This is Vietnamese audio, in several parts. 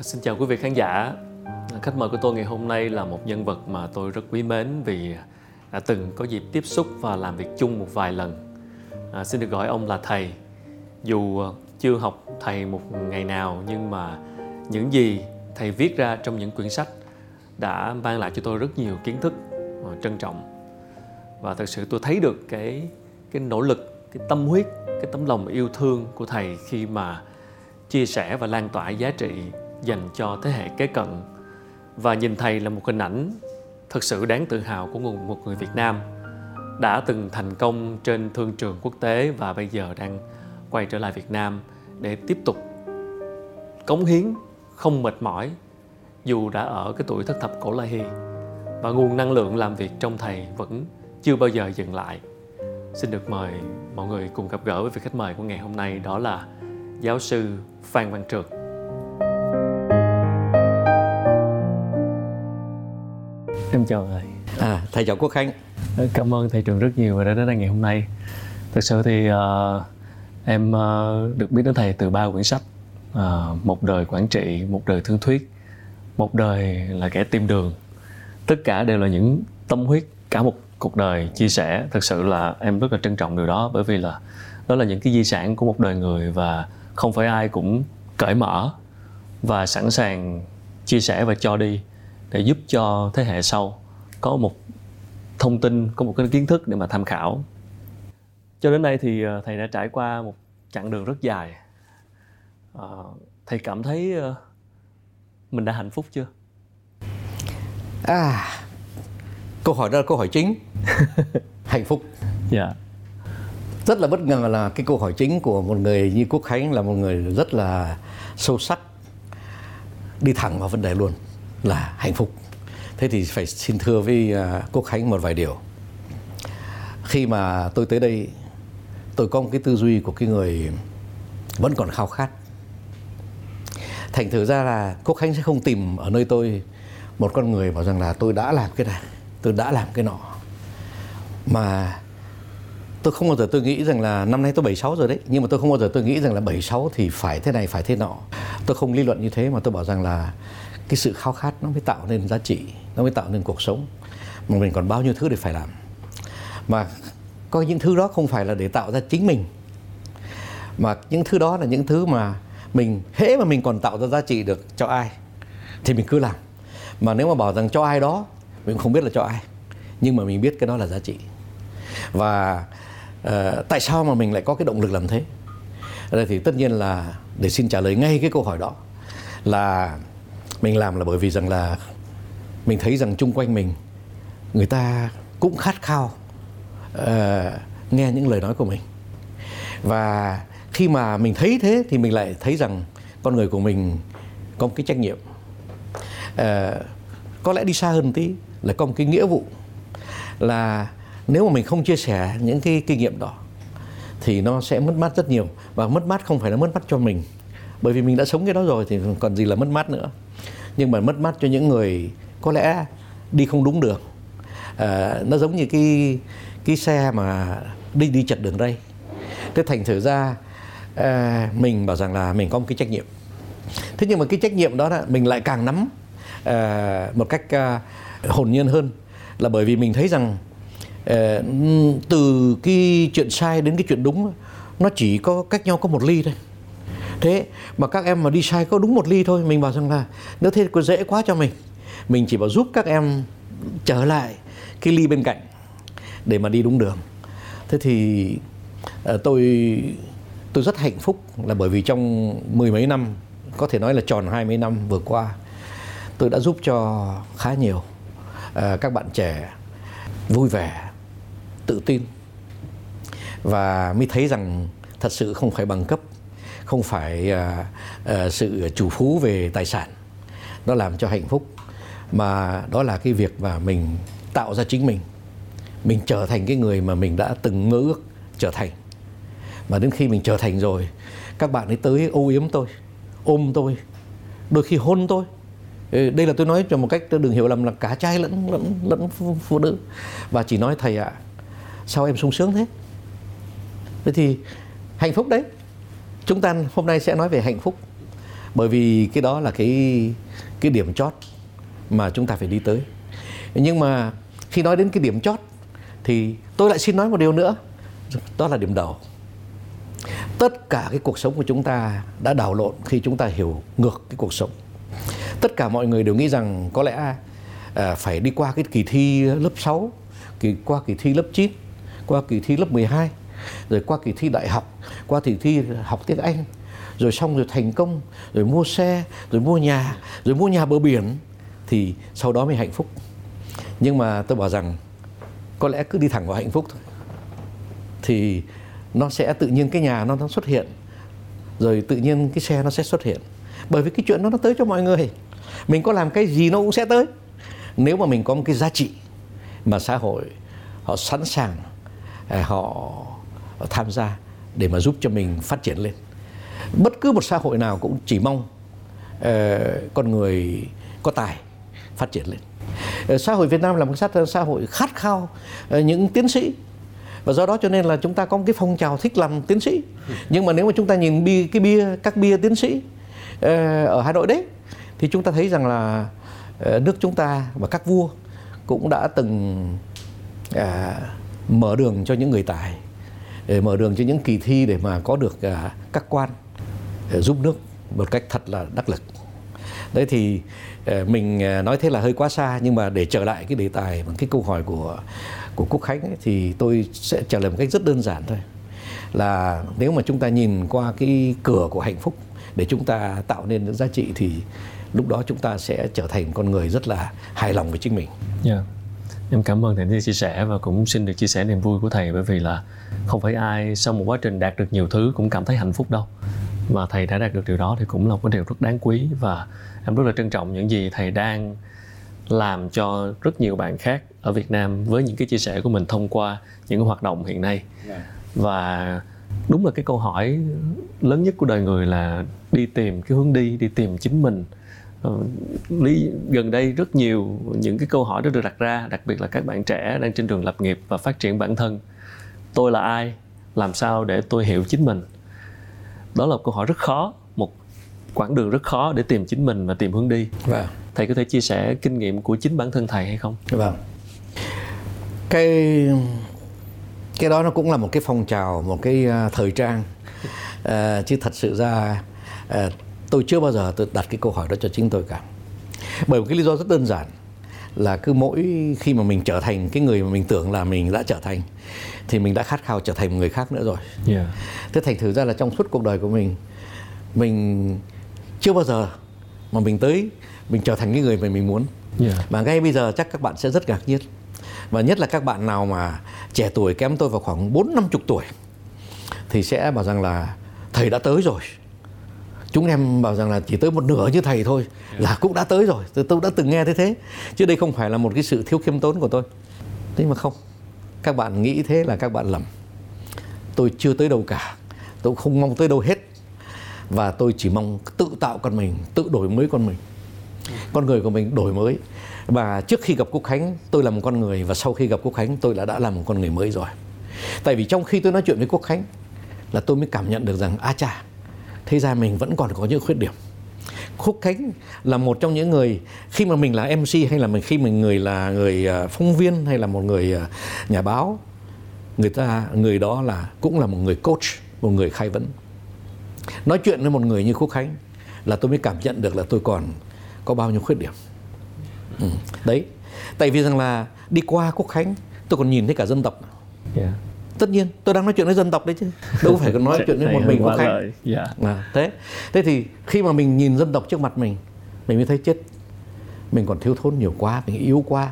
Xin chào quý vị khán giả. Khách mời của tôi ngày hôm nay là một nhân vật mà tôi rất quý mến vì đã từng có dịp tiếp xúc và làm việc chung một vài lần. À, xin được gọi ông là thầy. Dù à, chưa học thầy một ngày nào nhưng mà những gì thầy viết ra trong những quyển sách đã mang lại cho tôi rất nhiều kiến thức à, trân trọng và thật sự tôi thấy được cái cái nỗ lực cái tâm huyết cái tấm lòng yêu thương của thầy khi mà chia sẻ và lan tỏa giá trị dành cho thế hệ kế cận. Và nhìn thầy là một hình ảnh thật sự đáng tự hào của một người Việt Nam đã từng thành công trên thương trường quốc tế và bây giờ đang quay trở lại Việt Nam để tiếp tục cống hiến, không mệt mỏi, dù đã ở cái tuổi thất thập cổ lai hy và nguồn năng lượng làm việc trong thầy vẫn chưa bao giờ dừng lại. Xin được mời mọi người cùng gặp gỡ với vị khách mời của ngày hôm nay, đó là giáo sư phan văn trượt. Em chào thầy à, thầy chào quốc khánh. Cảm ơn thầy trường rất nhiều đã đến đây ngày hôm nay. Thực sự thì uh, em uh, được biết đến thầy từ ba quyển sách uh, một đời quản trị một đời thương thuyết một đời là kẻ tìm đường. Tất cả đều là những tâm huyết cả một cuộc đời chia sẻ. Thực sự là em rất là trân trọng điều đó bởi vì là đó là những cái di sản của một đời người và không phải ai cũng cởi mở và sẵn sàng chia sẻ và cho đi để giúp cho thế hệ sau có một thông tin có một cái kiến thức để mà tham khảo. Cho đến đây thì ờ, thầy đã trải qua một chặng đường rất dài. À, thầy cảm thấy ờ, mình đã hạnh phúc chưa? À câu hỏi đó là câu hỏi chính. Hạnh phúc. Dạ. Yeah. rất là bất ngờ là cái câu hỏi chính của một người như quốc khánh là một người rất là sâu sắc đi thẳng vào vấn đề luôn là hạnh phúc. Thế thì phải xin thưa với à, quốc khánh một vài điều. Khi mà tôi tới đây, tôi có một cái tư duy của cái người vẫn còn khao khát. Thành thử ra là quốc khánh sẽ không tìm ở nơi tôi một con người bảo rằng là tôi đã làm cái này, tôi đã làm cái nọ. Mà tôi không bao giờ tôi nghĩ rằng là năm nay tôi 76 rồi đấy, nhưng mà tôi không bao giờ tôi nghĩ rằng là 76 thì phải thế này, phải thế nọ. Tôi không lý luận như thế mà tôi bảo rằng là cái sự khao khát nó mới tạo nên giá trị nó mới tạo nên cuộc sống. Mà mình còn bao nhiêu thứ để phải làm. Mà có những thứ đó không phải là để tạo ra chính mình. Mà những thứ đó là những thứ mà mình hễ mà mình còn tạo ra giá trị được cho ai thì mình cứ làm. Mà nếu mà bảo rằng cho ai đó mình không biết là cho ai. Nhưng mà mình biết cái đó là giá trị. Và uh, tại sao mà mình lại có cái động lực làm thế? Đây thì tất nhiên là để xin trả lời ngay cái câu hỏi đó là mình làm là bởi vì rằng là mình thấy rằng chung quanh mình người ta cũng khát khao uh, nghe những lời nói của mình. Và khi mà mình thấy thế thì mình lại thấy rằng con người của mình có một cái trách nhiệm. Uh, có lẽ đi xa hơn tí là có một cái nghĩa vụ là nếu mà mình không chia sẻ những cái kinh nghiệm đó thì nó sẽ mất mát rất nhiều. Và mất mát không phải là mất mát cho mình bởi vì mình đã sống cái đó rồi thì còn gì là mất mát nữa nhưng mà mất mát cho những người có lẽ đi không đúng đường. À, nó giống như cái cái xe mà đi đi chật đường ray thế thành thử ra à, mình bảo rằng là mình có một cái trách nhiệm. Thế nhưng mà cái trách nhiệm đó là mình lại càng nắm à, một cách à, hồn nhiên hơn. Là bởi vì mình thấy rằng à, từ cái chuyện sai đến cái chuyện đúng nó chỉ có cách nhau có một ly thôi thế mà các em mà đi sai có đúng một ly thôi mình bảo rằng là nếu thế có dễ quá cho mình. Mình chỉ bảo giúp các em trở lại cái ly bên cạnh để mà đi đúng đường. Thế thì ờ, tôi tôi rất hạnh phúc là bởi vì trong mười mấy năm có thể nói là tròn hai mươi năm vừa qua tôi đã giúp cho khá nhiều uh, các bạn trẻ vui vẻ tự tin. Và mới thấy rằng thật sự không phải bằng cấp không phải uh, uh, sự chủ phú về tài sản. Nó làm cho hạnh phúc. Mà đó là cái việc mà mình tạo ra chính mình. Mình trở thành cái người mà mình đã từng mơ ước trở thành. Mà đến khi mình trở thành rồi các bạn ấy tới ô yếm tôi ôm tôi đôi khi hôn tôi. Đây là tôi nói cho một cách tôi đừng hiểu lầm là cả trai lẫn lẫn lẫn phụ nữ. Và chỉ nói thầy ạ à, sao em sung sướng thế? Thế thì hạnh phúc đấy chúng ta hôm nay sẽ nói về hạnh phúc. Bởi vì cái đó là cái cái điểm chót mà chúng ta phải đi tới. Nhưng mà khi nói đến cái điểm chót thì tôi lại xin nói một điều nữa. Đó là điểm đầu. Tất cả cái cuộc sống của chúng ta đã đảo lộn khi chúng ta hiểu ngược cái cuộc sống. Tất cả mọi người đều nghĩ rằng có lẽ à, phải đi qua cái kỳ thi lớp 6 kỳ qua kỳ thi lớp 9 qua kỳ thi lớp 12 rồi qua kỳ thi đại học qua kỳ thi học tiếng Anh, rồi xong rồi thành công, rồi mua xe, rồi mua nhà, rồi mua nhà bờ biển, thì sau đó mới hạnh phúc. Nhưng mà tôi bảo rằng có lẽ cứ đi thẳng vào hạnh phúc thôi. Thì nó sẽ tự nhiên cái nhà nó nó xuất hiện, rồi tự nhiên cái xe nó sẽ xuất hiện. Bởi vì cái chuyện đó nó tới cho mọi người. Mình có làm cái gì nó cũng sẽ tới. Nếu mà mình có một cái giá trị mà xã hội họ sẵn sàng à, họ tham gia để mà giúp cho mình phát triển lên. Bất cứ một xã hội nào cũng chỉ mong uh, con người có tài phát triển lên. Uh, xã hội Việt Nam là một xã hội khát khao uh, những tiến sĩ. Và do đó cho nên là chúng ta có một cái phong trào thích làm tiến sĩ. Nhưng mà nếu mà chúng ta nhìn bia cái bia các bia tiến sĩ ở Hà Nội đấy thì chúng ta thấy rằng là nước chúng ta và các vua cũng đã từng à, mở đường cho những người tài để mở đường cho những kỳ thi để mà có được à, các quan để giúp nước một cách thật là đắc lực đấy thì à, mình nói thế là hơi quá xa nhưng mà để trở lại cái đề tài bằng cái câu hỏi của của Quốc Khánh ấy, thì tôi sẽ trả lời một cách rất đơn giản thôi là nếu mà chúng ta nhìn qua cái cửa của hạnh phúc để chúng ta tạo nên những giá trị thì lúc đó chúng ta sẽ trở thành con người rất là hài lòng với chính mình. Yeah. Em cảm ơn thầy đã chia sẻ và cũng xin được chia sẻ niềm vui của thầy bởi vì là không phải ai sau một quá trình đạt được nhiều thứ cũng cảm thấy hạnh phúc đâu. Và thầy đã đạt được điều đó thì cũng là một điều rất đáng quý và em rất là trân trọng những gì thầy đang làm cho rất nhiều bạn khác ở Việt Nam với những cái chia sẻ của mình thông qua những cái hoạt động hiện nay. Dạ. Và đúng là cái câu hỏi lớn nhất của đời người là đi tìm cái hướng đi, đi tìm chính mình Ờ, lý gần đây rất nhiều những cái câu hỏi đó được đặt ra đặc biệt là các bạn trẻ đang trên đường lập nghiệp và phát triển bản thân tôi là ai làm sao để tôi hiểu chính mình? Đó là một câu hỏi rất khó một quãng đường rất khó để tìm chính mình và tìm hướng đi. Vâng. thầy có thể chia sẻ kinh nghiệm của chính bản thân thầy hay không? Vâng. Cái cái đó nó cũng là một cái phong trào một cái uh, thời trang. Uh, chứ thật sự ra uh, tôi chưa bao giờ tôi đặt cái câu hỏi đó cho chính tôi cả. Bởi một cái lý do rất đơn giản là cứ mỗi khi mà mình trở thành cái người mà mình tưởng là mình đã trở thành thì mình đã khát khao trở thành một người khác nữa rồi yeah. thế thành thử ra là trong suốt cuộc đời của mình mình chưa bao giờ mà mình tới mình trở thành cái người mà mình muốn yeah. ngay bây giờ chắc các bạn sẽ rất ngạc nhiên và nhất là các bạn nào mà trẻ tuổi kém tôi vào khoảng bốn năm chục tuổi thì sẽ bảo rằng là thầy đã tới rồi chúng em bảo rằng là chỉ tới một nửa như thầy thôi. Là cũng đã tới rồi. Tôi, tôi đã từng nghe thế thế. Chứ đây không phải là một cái sự thiếu khiêm tốn của tôi. Thế mà không. Các bạn nghĩ thế là các bạn lầm. Tôi chưa tới đâu cả. Tôi không mong tới đâu hết. Và tôi chỉ mong tự tạo con mình tự đổi mới con mình. Con người của mình đổi mới. Và trước khi gặp quốc khánh tôi là một con người và sau khi gặp quốc khánh tôi đã đã là một con người mới rồi. Tại vì trong khi tôi nói chuyện với quốc khánh là tôi mới cảm nhận được rằng a cha thế ra mình vẫn còn có những khuyết điểm. Khúc Khánh là một trong những người, khi mà mình là MC hay là mình, khi mình người là người à, phóng viên hay là một người à, nhà báo, người ta, người đó là, cũng là một người coach, một người khai vấn. Nói chuyện với một người như Khúc Khánh là tôi mới cảm nhận được là tôi còn có bao nhiêu khuyết điểm. Ừ. đấy. Tại vì rằng là đi qua Quốc Khánh, tôi còn nhìn thấy cả dân tộc. Yeah tất nhiên tôi đang nói chuyện với dân tộc đấy chứ. Đâu phải còn nói chuyện với một mình có khách. yeah. Dạ. à, thế. Thế thì khi mà mình nhìn dân tộc trước mặt mình mình mới thấy chết. Mình còn thiếu thốn nhiều quá mình yếu quá.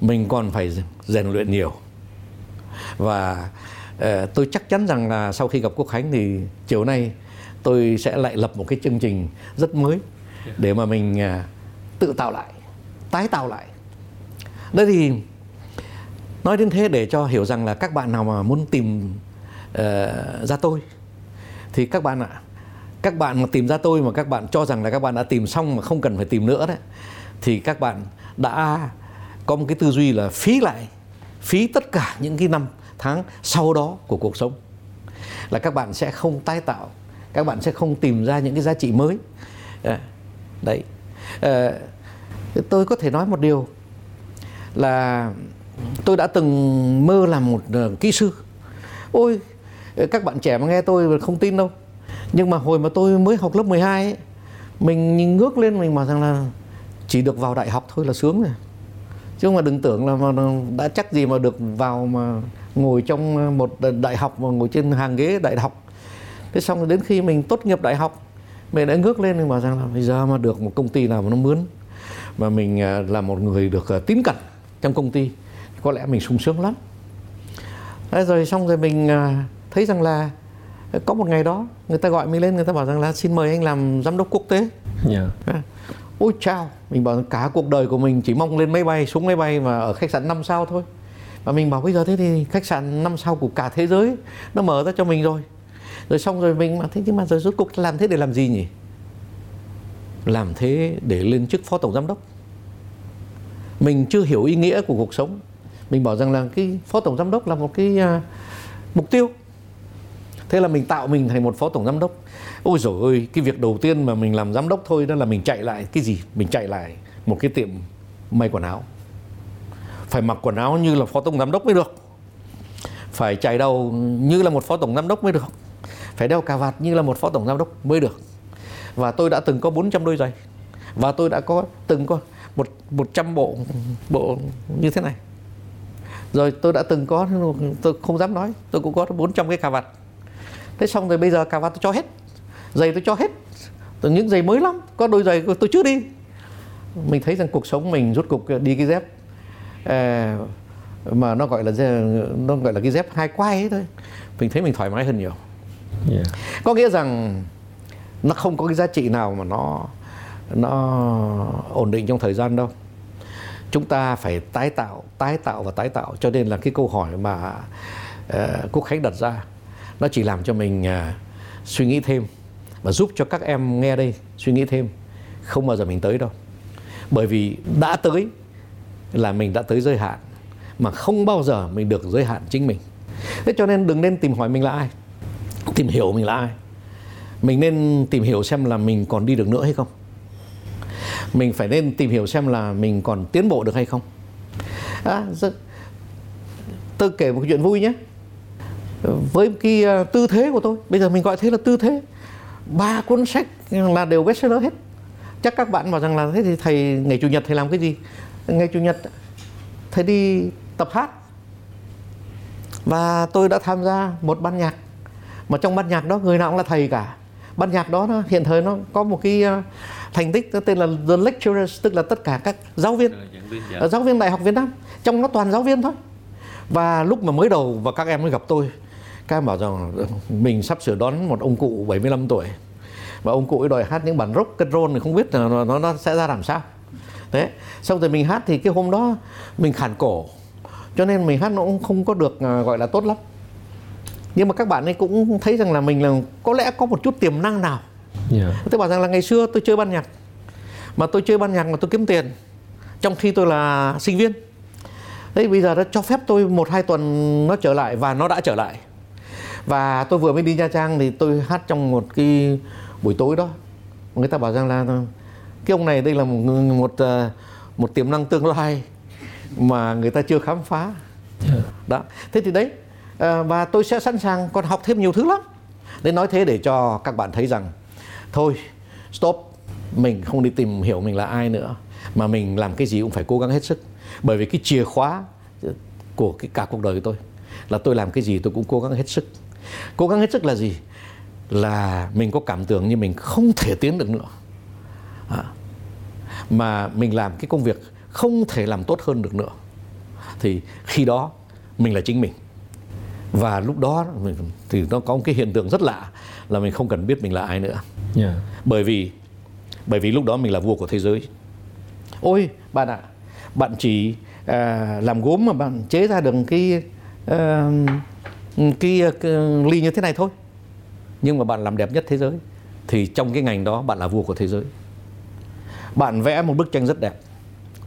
Mình còn phải rèn luyện nhiều. Và uh, tôi chắc chắn rằng là sau khi gặp quốc khánh thì chiều nay tôi sẽ lại lập một cái chương trình rất mới để mà mình uh, tự tạo lại tái tạo lại. Đấy thì nói đến thế để cho hiểu rằng là các bạn nào mà muốn tìm uh, ra tôi thì các bạn ạ các bạn mà tìm ra tôi mà các bạn cho rằng là các bạn đã tìm xong mà không cần phải tìm nữa đấy thì các bạn đã có một cái tư duy là phí lại phí tất cả những cái năm tháng sau đó của cuộc sống. Là các bạn sẽ không tái tạo các bạn sẽ không tìm ra những cái giá trị mới. Ờ, đấy. À, tôi có thể nói một điều là tôi đã từng mơ làm một ờ, kỹ sư. Ôi ờ, các bạn trẻ mà nghe tôi không tin đâu. Nhưng mà hồi mà tôi mới học lớp 12 ấy, mình nhìn ngước lên mình bảo rằng là chỉ được vào đại học thôi là sướng rồi. Chứ mà đừng tưởng là mà đã chắc gì mà được vào mà ngồi trong ờ, một đại học mà ngồi trên hàng ghế đại học. Thế xong đến khi mình tốt nghiệp đại học mình đã ngước lên mình bảo rằng là bây giờ mà được một công ty nào mà nó mướn mà mình là một người được tín cẩn trong công ty có lẽ mình sung sướng lắm. Thế rồi xong rồi mình à, thấy rằng là có một ngày đó người ta gọi mình lên người ta bảo rằng là xin mời anh làm giám đốc quốc tế. Yeah. Dạ. ôi chao mình bảo cả cuộc đời của mình chỉ mong lên máy bay xuống máy bay và ở khách sạn 5 sao thôi. Và mình bảo bây giờ thế thì khách sạn 5 sao của cả thế giới nó mở ra cho mình rồi. Rồi xong rồi mình mà thế nhưng mà rồi rốt cuộc làm thế để làm gì nhỉ? Làm thế để lên chức phó tổng giám đốc. Mình chưa hiểu ý nghĩa của cuộc sống mình bảo rằng là cái phó tổng giám đốc là một cái à, mục tiêu. Thế là mình tạo mình thành một phó tổng giám đốc. Ôi rồi ơi cái việc đầu tiên mà mình làm giám đốc thôi đó là mình chạy lại. Cái gì? Mình chạy lại một cái tiệm may quần áo. Phải mặc quần áo như là phó tổng giám đốc mới được. Phải chạy đầu như là một phó tổng giám đốc mới được. Phải đeo cà vạt như là một phó tổng giám đốc mới được. Và tôi đã từng có 400 đôi giày. Và tôi đã có từng có một 100 bộ bộ như thế này rồi tôi đã từng có tôi không dám nói tôi cũng có 400 cái cà vạt. Thế xong rồi bây giờ cà vạt tôi cho hết giày tôi cho hết. Từ những giày mới lắm có đôi giày tôi chưa đi. Mình thấy rằng cuộc sống mình rút cục đi cái dép à, mà nó gọi là nó gọi là cái dép hai quai ấy thôi. Mình thấy mình thoải mái hơn nhiều. Yeah. có nghĩa rằng nó không có cái giá trị nào mà nó nó ổn định trong thời gian đâu chúng ta phải tái tạo tái tạo và tái tạo. Cho nên là cái câu hỏi mà uh, quốc khánh đặt ra nó chỉ làm cho mình uh, suy nghĩ thêm và giúp cho các em nghe đây suy nghĩ thêm. Không bao giờ mình tới đâu. Bởi vì đã tới là mình đã tới giới hạn mà không bao giờ mình được giới hạn chính mình. Thế cho nên đừng nên tìm hỏi mình là ai tìm hiểu mình là ai. Mình nên tìm hiểu xem là mình còn đi được nữa hay không mình phải nên tìm hiểu xem là mình còn tiến bộ được hay không. À, dạ. tôi kể một chuyện vui nhé. Với cái à, tư thế của tôi bây giờ mình gọi thế là tư thế. Ba cuốn sách là đều bestseller hết. Chắc các bạn bảo rằng là thế thì thầy ngày chủ nhật thầy làm cái gì? Ngày chủ nhật thầy đi tập hát. Và tôi đã tham gia một ban nhạc. Mà trong ban nhạc đó người nào cũng là thầy cả. Ban nhạc đó nó, hiện thời nó có một cái à, thành tích tên là the lecturers tức là tất cả các giáo viên. Uh, giáo viên đại học Việt Nam. Trong nó toàn giáo viên thôi. Và lúc mà mới đầu và các em mới gặp tôi các em bảo rằng mình sắp sửa đón một ông cụ 75 tuổi. Và ông cụ ấy đòi hát những bản rock and roll thì không biết là nó, nó, sẽ ra làm sao. Thế xong rồi mình hát thì cái hôm đó mình khản cổ. Cho nên mình hát nó cũng không có được uh, gọi là tốt lắm. Nhưng mà các bạn ấy cũng thấy rằng là mình là có lẽ có một chút tiềm năng nào yeah. tôi bảo rằng là ngày xưa tôi chơi ban nhạc mà tôi chơi ban nhạc mà tôi kiếm tiền trong khi tôi là sinh viên. Đấy bây giờ nó cho phép tôi một hai tuần nó trở lại và nó đã trở lại. Và tôi vừa mới đi nha trang thì tôi hát trong một cái buổi tối đó. Người ta bảo rằng là cái ông này đây là một một ờ, một tiềm năng tương lai mà người ta chưa khám phá. Yeah. đó. Thế thì đấy Ờ, và tôi sẽ sẵn sàng còn học thêm nhiều thứ lắm. Nên nói thế để cho các bạn thấy rằng thôi stop. Mình không đi tìm hiểu mình là ai nữa mà mình làm cái gì cũng phải cố gắng hết sức. Bởi vì cái chìa khóa của cái cả cuộc đời của tôi là tôi làm cái gì tôi cũng cố gắng hết sức. Cố gắng hết sức là gì? Là mình có cảm tưởng như mình không thể tiến được nữa. À, mà mình làm cái công việc không thể làm tốt hơn được nữa. Thì khi đó mình là chính mình. Và lúc đó thì nó có một cái hiện tượng rất lạ là mình không cần biết mình là ai nữa yeah. bởi vì bởi vì lúc đó mình là vua của thế giới. Ôi bạn ạ bạn chỉ à, làm gốm mà bạn chế ra được cái à, cái, cái ly như thế này thôi. Nhưng mà bạn làm đẹp nhất thế giới thì trong cái ngành đó bạn là vua của thế giới. Bạn vẽ một bức tranh rất đẹp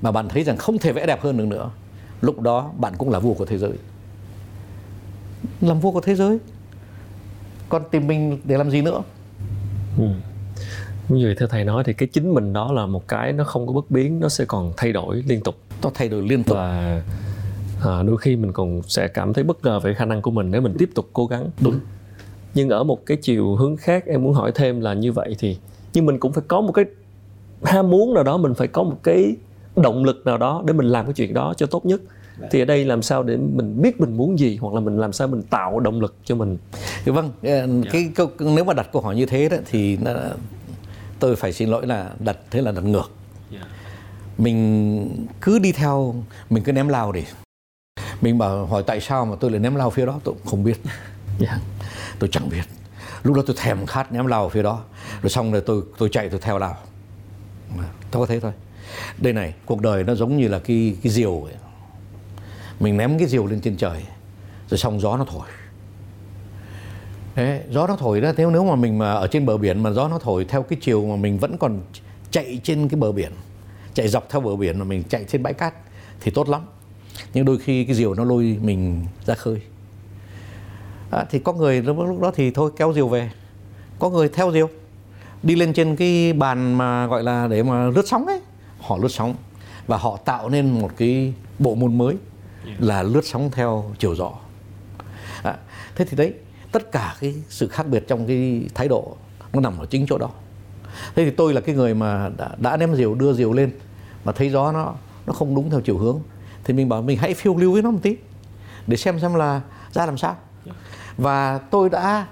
mà bạn thấy rằng không thể vẽ đẹp hơn được nữa. Lúc đó bạn cũng là vua của thế giới. Làm vua của thế giới? Còn tìm mình để làm gì nữa ừ. như vậy theo thầy nói thì cái chính mình đó là một cái nó không có bất biến nó sẽ còn thay đổi liên tục. Nó thay đổi liên tục. Và à, đôi khi mình còn sẽ cảm thấy bất ngờ về khả năng của mình nếu mình tiếp tục cố gắng. Đúng. Nhưng ở một cái chiều hướng khác em muốn hỏi thêm là như vậy thì nhưng mình cũng phải có một cái ham muốn nào đó mình phải có một cái động lực nào đó để mình làm cái chuyện đó cho tốt nhất thì ở đây làm sao để mình biết mình muốn gì hoặc là mình làm sao mình tạo động lực cho mình? Vâng ờ, cái câu nếu mà đặt câu hỏi như thế đó thì nó, tôi phải xin lỗi là đặt thế là đặt ngược. Mình cứ đi theo mình cứ ném lao đi. Mình bảo hỏi tại sao mà tôi lại ném lao phía đó tôi cũng không biết. Yeah. tôi chẳng biết. Lúc đó tôi thèm khát ném lao phía đó. Rồi xong rồi tôi tôi chạy tôi theo lao. Tôi có thế thôi. Đây này cuộc đời nó giống như là cái cái diều ấy mình ném cái diều lên trên trời rồi xong gió nó thổi. Thế, gió nó thổi ra nếu nếu mà mình mà ở trên bờ biển mà gió nó thổi theo cái chiều mà mình vẫn còn chạy trên cái bờ biển chạy dọc theo bờ biển mà mình chạy trên bãi cát thì tốt lắm. Nhưng đôi khi cái diều nó lôi mình ra khơi. À, thì có người lúc, lúc đó thì thôi kéo diều về. Có người theo diều đi lên trên cái bàn mà gọi là để mà lướt sóng ấy. Họ lướt sóng và họ tạo nên một cái bộ môn mới là lướt sóng theo chiều gió. À, thế thì đấy tất cả cái sự khác biệt trong cái thái độ nó nằm ở chính chỗ đó. Thế thì tôi là cái người mà đã, đã đem diều đưa diều lên mà thấy gió nó nó không đúng theo chiều hướng thì mình bảo mình hãy phiêu lưu với nó một tí để xem xem là ra làm sao. Và tôi đã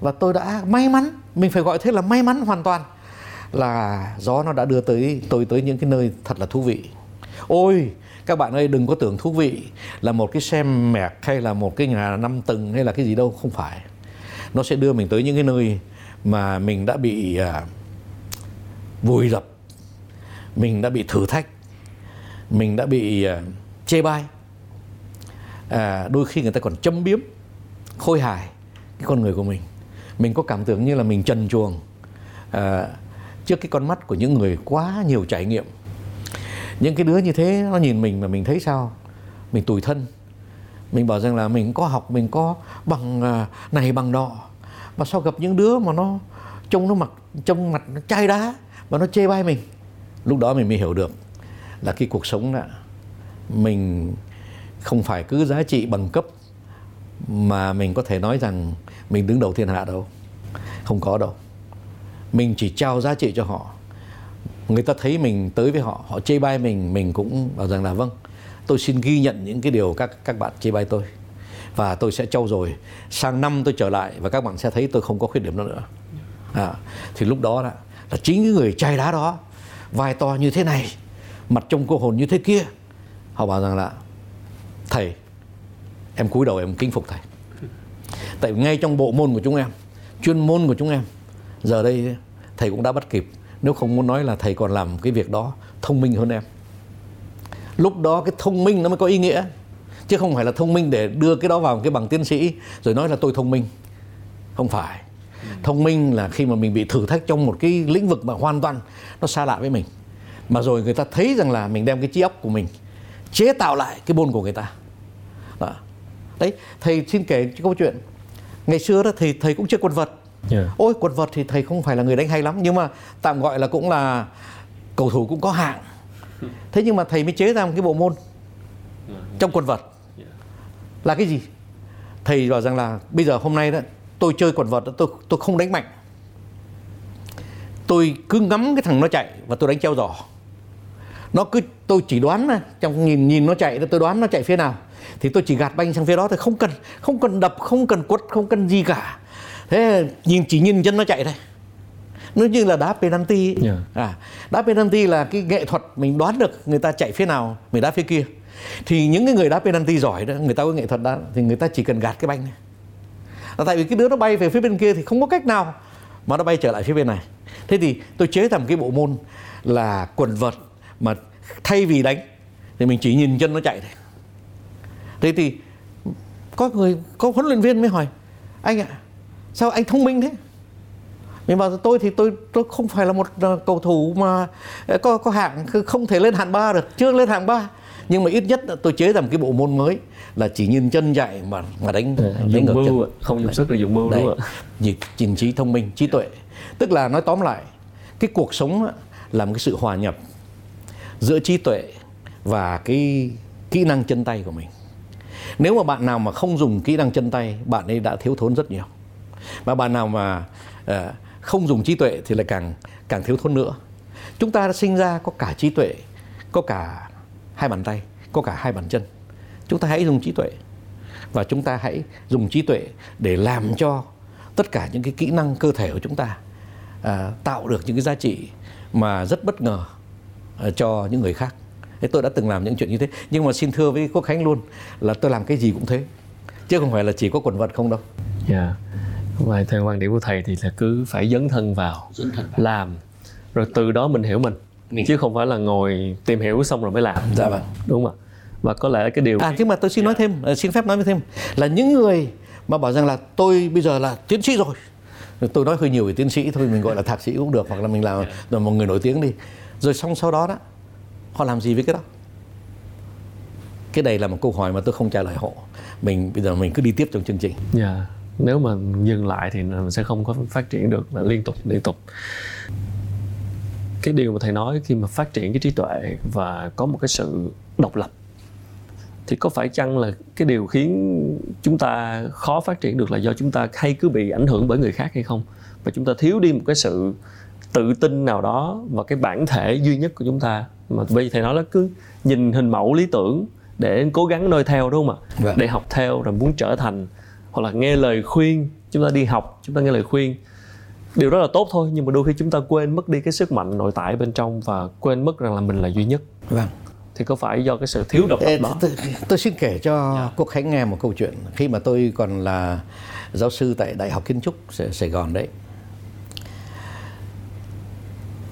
và tôi đã may mắn mình phải gọi thế là may mắn hoàn toàn là gió nó đã đưa tới tôi tới những cái nơi thật là thú vị. Ôi các bạn ơi đừng có tưởng thú vị là một cái xe mẹt hay là một cái nhà năm tầng hay là cái gì đâu không phải. Nó sẽ đưa mình tới những cái nơi mà mình đã bị à, vùi dập mình đã bị thử thách mình đã bị à, chê bai. À, đôi khi người ta còn châm biếm khôi hài cái con người của mình. Mình có cảm tưởng như là mình trần chuồng à, trước cái con mắt của những người quá nhiều trải nghiệm những cái đứa như thế, nó nhìn mình mà mình thấy sao? Mình tủi thân. Mình bảo rằng là mình có học, mình có bằng à, này bằng nọ. Mà sao gặp những đứa mà nó trông nó mặt trông mặt nó chai đá, mà nó chê bai mình? Lúc đó mình mới hiểu được là cái cuộc sống đó, mình không phải cứ giá trị bằng cấp mà mình có thể nói rằng mình đứng đầu thiên hạ đâu. Không có đâu. Mình chỉ trao giá trị cho họ người ta thấy mình tới với họ họ chê bai mình mình cũng bảo rằng là vâng tôi xin ghi nhận những cái điều các các bạn chê bai tôi và tôi sẽ trau dồi. Sang năm tôi trở lại và các bạn sẽ thấy tôi không có khuyết điểm đó nữa. À, thì lúc đó là, là chính cái người chai đá đó vai to như thế này mặt trông cô hồn như thế kia họ bảo rằng là thầy em cúi đầu em kính phục thầy. Tại ngay trong bộ môn của chúng em chuyên môn của chúng em giờ đây thầy cũng đã bắt kịp nếu không muốn nói là thầy còn làm cái việc đó thông minh hơn em. Lúc đó cái thông minh nó mới có ý nghĩa. Chứ không phải là thông minh để đưa cái đó vào cái bằng tiến sĩ rồi nói là tôi thông minh. Không phải. Thông minh là khi mà mình bị thử thách trong một cái lĩnh vực mà hoàn toàn nó xa lạ với mình. Mà rồi người ta thấy rằng là mình đem cái trí óc của mình chế tạo lại cái môn của người ta. Đó. đấy, thầy xin kể cái câu chuyện. Ngày xưa đó thì thầy cũng chơi quần vật yeah. ôi quần vật thì thầy không phải là người đánh hay lắm nhưng mà tạm gọi là cũng là cầu thủ cũng có hạng. Thế nhưng mà thầy mới chế ra một cái bộ môn trong quần vật. Là cái gì? Thầy bảo rằng là bây giờ hôm nay đó tôi chơi quần vật tôi tôi không đánh mạnh. Tôi cứ ngắm cái thằng nó chạy và tôi đánh treo giò. Nó cứ tôi chỉ đoán trong nhìn nhìn nó chạy tôi đoán nó chạy phía nào thì tôi chỉ gạt banh sang phía đó thì không cần không cần đập không cần quất không cần gì cả thế nhìn chỉ nhìn chân nó chạy thôi. Nó như là đá penalty yeah. à đá penalty là cái nghệ thuật mình đoán được người ta chạy phía nào mình đá phía kia. Thì những cái người đá penalty giỏi đó người ta có nghệ thuật đó thì người ta chỉ cần gạt cái banh này là tại vì cái đứa nó bay về phía bên kia thì không có cách nào mà nó bay trở lại phía bên này. Thế thì tôi chế thành cái bộ môn là quần vật mà thay vì đánh thì mình chỉ nhìn chân nó chạy thôi. Thế thì có người có huấn luyện viên mới hỏi anh ạ sao anh thông minh thế? Mình bảo tôi thì tôi tôi không phải là một ờ, cầu thủ mà ờ, có có hạng không thể lên hạng ba được chưa lên hạng ba. Nhưng mà ít nhất tôi chế ra một cái bộ môn mới là chỉ nhìn chân chạy mà mà đánh à, đánh ngược chân. không dùng sức là dùng mưu đúng không ạ? nhìn trí thông minh trí tuệ. Tức là nói tóm lại cái cuộc sống là một cái sự hòa nhập giữa trí tuệ và cái kỹ năng chân tay của mình. Nếu mà bạn nào mà không dùng kỹ năng chân tay bạn ấy đã thiếu thốn rất nhiều mà bạn nào mà uh, không dùng trí tuệ thì lại càng càng thiếu thốn nữa. Chúng ta đã sinh ra có cả trí tuệ có cả hai bàn tay có cả hai bàn chân. Chúng ta hãy dùng trí tuệ. Và chúng ta hãy dùng trí tuệ để làm cho tất cả những cái kỹ năng cơ thể của chúng ta à, tạo được những cái giá trị mà rất bất ngờ à, cho những người khác. Thế tôi đã từng làm những chuyện như thế. Nhưng mà xin thưa với quốc khánh luôn là tôi làm cái gì cũng thế. Chứ không phải là chỉ có quần vật không đâu. Yeah và theo quan điểm của thầy thì là cứ phải dấn thân vào, dấn thân vào. làm rồi từ đó mình hiểu mình. Mình. chứ không phải là ngồi tìm hiểu xong rồi mới làm. Dạ vâng. Đúng không ạ? Và có lẽ cái điều à nhưng mà tôi xin nói thêm ờ, xin phép nói thêm là những người mà bảo rằng là tôi bây giờ là tiến sĩ rồi. Tôi nói hơi nhiều về tiến sĩ thôi mình gọi là thạc sĩ cũng được hoặc là mình là, là một người nổi tiếng đi. Rồi xong sau đó đó họ làm gì với cái đó? Cái này là một câu hỏi mà tôi không trả lời họ. Mình bây giờ mình cứ đi tiếp trong chương trình. Dạ. yeah. Nếu mà dừng lại thì mình sẽ không có phát triển được là liên tục liên tục. Cái điều mà thầy nói khi mà phát triển cái trí tuệ và có một cái sự độc lập thì có phải chăng là cái điều khiến chúng ta khó phát triển được là do chúng ta hay cứ bị ảnh hưởng bởi người khác hay không? Và chúng ta thiếu đi một cái sự tự tin nào đó và cái bản thể duy nhất của chúng ta? Mà giờ thầy nói là cứ nhìn hình mẫu lý tưởng để cố gắng noi theo đúng không ạ? Vâng. để học theo rồi muốn trở thành hoặc là nghe lời khuyên chúng ta đi học chúng ta nghe lời khuyên. Điều đó là tốt thôi nhưng mà đôi khi chúng ta quên mất đi cái sức mạnh nội tại bên trong và quên mất rằng là mình là duy nhất. Vâng. Thì có phải do cái sự thiếu độc lập đó? tôi, tôi xin kể cho yeah. Dạ. quốc khánh nghe một câu chuyện. Khi mà tôi còn là giáo sư tại đại học kiến trúc sài gòn đấy.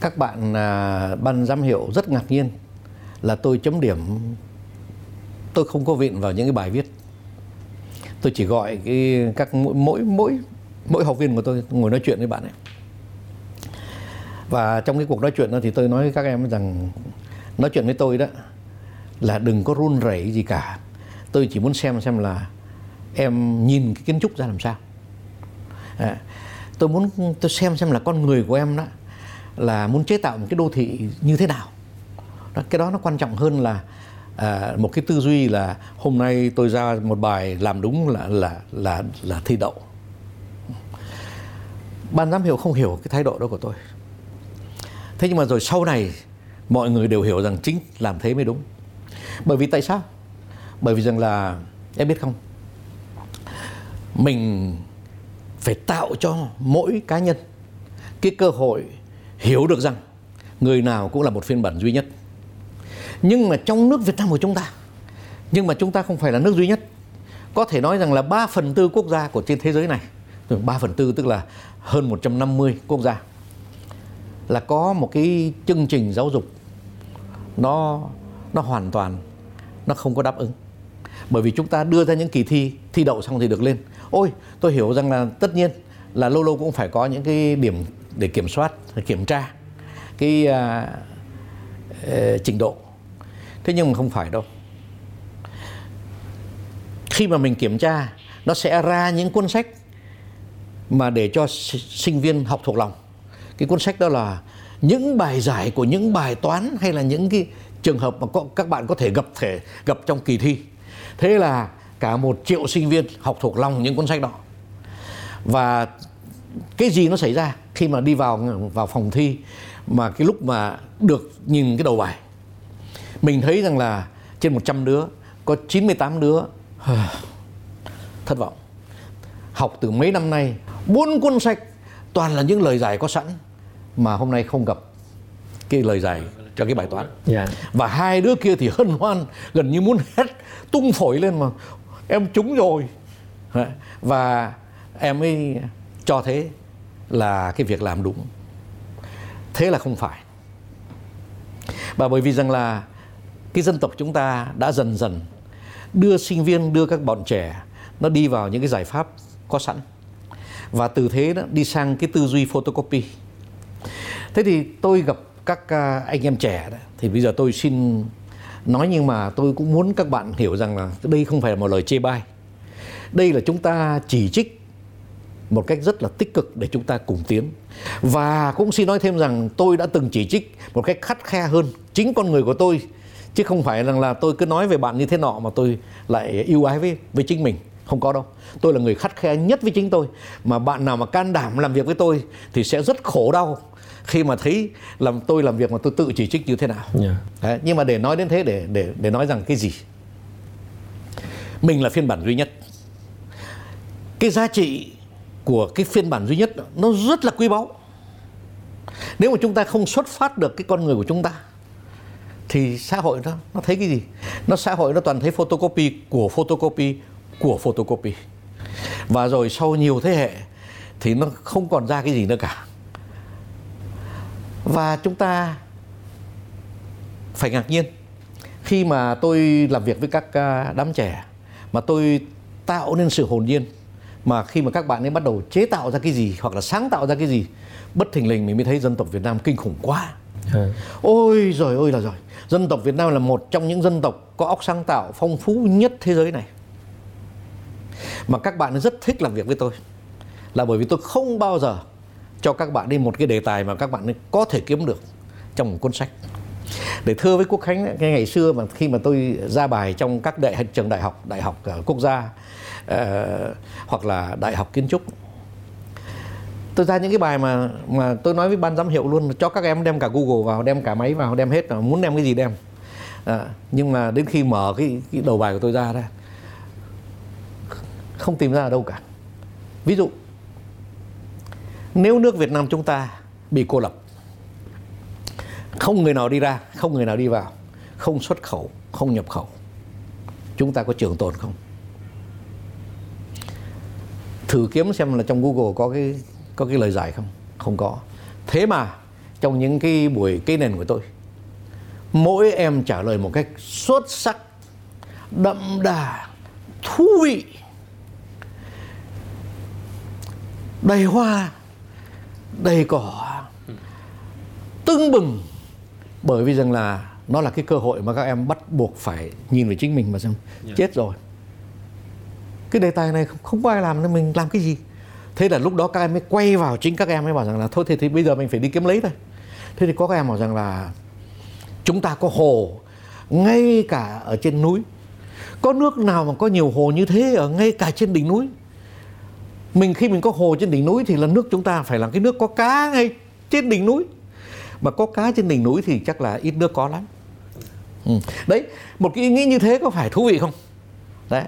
Các bạn à, ban giám hiệu rất ngạc nhiên là tôi chấm điểm. Tôi không có viện vào những cái bài viết tôi chỉ gọi cái các mỗi mỗi mỗi mỗi học viên của tôi ngồi nói chuyện với bạn ấy. Và trong cái cuộc nói chuyện đó thì tôi nói với các em rằng nói chuyện với tôi đó là đừng có run rẩy gì cả. Tôi chỉ muốn xem xem là em nhìn cái kiến trúc ra làm sao. À, tôi muốn tôi xem xem là con người của em đó là muốn chế tạo một cái đô thị như thế nào. Đó, cái đó nó quan trọng hơn là à, một cái tư duy là hôm nay tôi ra một bài làm đúng là là là là thi đậu. Ban giám hiệu không hiểu cái thái độ đó của tôi. Thế nhưng mà rồi sau này mọi người đều hiểu rằng chính làm thế mới đúng. Bởi vì tại sao? Bởi vì rằng là em biết không? Mình phải tạo cho mỗi cá nhân cái cơ hội hiểu được rằng người nào cũng là một phiên bản duy nhất nhưng mà trong nước Việt Nam của chúng ta nhưng mà chúng ta không phải là nước duy nhất. Có thể nói rằng là 3 phần tư quốc gia của trên thế giới này 3 phần tư tức là hơn 150 quốc gia là có một cái chương trình giáo dục nó nó hoàn toàn nó không có đáp ứng. Bởi vì chúng ta đưa ra những kỳ thi thi đậu xong thì được lên. Ôi tôi hiểu rằng là tất nhiên là lâu lâu cũng phải có những cái điểm để kiểm soát kiểm tra cái uh, uh, trình độ thế nhưng mà không phải đâu. Khi mà mình kiểm tra nó sẽ ra những cuốn sách mà để cho sinh viên học thuộc lòng. Cái cuốn sách đó là những bài giải của những bài toán hay là những cái trường hợp mà có, các bạn có thể gặp thể gặp trong kỳ thi. Thế là cả một triệu sinh viên học thuộc lòng những cuốn sách đó. Và cái gì nó xảy ra khi mà đi vào vào phòng thi mà cái lúc mà được nhìn cái đầu bài? Mình thấy rằng là trên 100 đứa có 98 đứa thất vọng. Học từ mấy năm nay bốn cuốn sách toàn là những lời giải có sẵn mà hôm nay không gặp cái lời giải cho cái bài toán. Yeah. Dạ. và hai đứa kia thì hân hoan gần như muốn hét tung phổi lên mà em trúng rồi. Và em ấy cho thế là cái việc làm đúng. Thế là không phải. Và bởi vì rằng là cái dân tộc chúng ta đã dần dần đưa sinh viên đưa các bọn trẻ nó đi vào những cái giải pháp có sẵn. Và từ thế đó đi sang cái tư duy photocopy. Thế thì tôi gặp các à, anh em trẻ đó, thì bây giờ tôi xin nói nhưng mà tôi cũng muốn các bạn hiểu rằng là đây không phải là một lời chê bai. Đây là chúng ta chỉ trích một cách rất là tích cực để chúng ta cùng tiến. Và cũng xin nói thêm rằng tôi đã từng chỉ trích một cách khắt khe hơn chính con người của tôi chứ không phải rằng là tôi cứ nói về bạn như thế nọ mà tôi lại yêu ái với với chính mình. Không có đâu. Tôi là người khắt khe nhất với chính tôi. Mà bạn nào mà can đảm làm việc với tôi thì sẽ rất khổ đau khi mà thấy làm tôi làm việc mà tôi tự chỉ trích như thế nào. Yeah. Đấy, nhưng mà để nói đến thế để để để nói rằng cái gì? Mình là phiên bản duy nhất. Cái giá trị của cái phiên bản duy nhất nó rất là quý báu. Nếu mà chúng ta không xuất phát được cái con người của chúng ta thì xã hội nó nó thấy cái gì? Nó xã hội nó toàn thấy photocopy của photocopy của photocopy. Và rồi sau nhiều thế hệ thì nó không còn ra cái gì nữa cả. Và chúng ta phải ngạc nhiên khi mà tôi làm việc với các à, đám trẻ mà tôi tạo nên sự hồn nhiên mà khi mà các bạn ấy bắt đầu chế tạo ra cái gì hoặc là sáng tạo ra cái gì bất thình lình mình mới thấy dân tộc Việt Nam kinh khủng quá. Ừ. ôi rồi ôi là rồi dân tộc Việt Nam là một trong những dân tộc có óc sáng tạo phong phú nhất thế giới này. Mà các bạn rất thích làm việc với tôi. Là bởi vì tôi không bao giờ cho các bạn đi một cái đề tài mà các bạn có thể kiếm được trong một cuốn sách. Để thưa với quốc khánh cái ngày xưa mà khi mà tôi ra bài trong các đại trường đại học đại học ờ, quốc gia uh, hoặc là đại học kiến trúc tôi ra những cái bài mà mà tôi nói với ban giám hiệu luôn cho các em đem cả google vào đem cả máy vào đem hết muốn đem cái gì đem. À, nhưng mà đến khi mở cái, cái đầu bài của tôi ra ra không tìm ra ở đâu cả. Ví dụ nếu nước Việt Nam chúng ta bị cô lập không người nào đi ra không người nào đi vào không xuất khẩu không nhập khẩu chúng ta có trường tồn không? Thử kiếm xem là trong Google có cái có cái lời giải không không có thế mà trong những cái buổi cây nền của tôi mỗi em trả lời một cách xuất sắc đậm đà thú vị đầy hoa đầy cỏ tưng bừng bởi vì rằng là nó là cái cơ hội mà các em bắt buộc phải nhìn về chính mình mà xem yeah. Dạ. chết rồi cái đề tài này không, không có ai làm nên mình làm cái gì thế là lúc đó các em mới quay vào chính các em mới bảo rằng là thôi thì, thì bây giờ mình phải đi kiếm lấy thôi. Thế thì có các em bảo rằng là chúng ta có hồ ngay cả ở trên núi. Có nước nào mà có nhiều hồ như thế ở ngay cả trên đỉnh núi? Mình khi mình có hồ trên đỉnh núi thì là nước chúng ta phải là cái nước có cá ngay trên đỉnh núi. Mà có cá trên đỉnh núi thì chắc là ít nước có lắm. Ừ. đấy một cái ý nghĩ như thế có phải thú vị không? Đấy.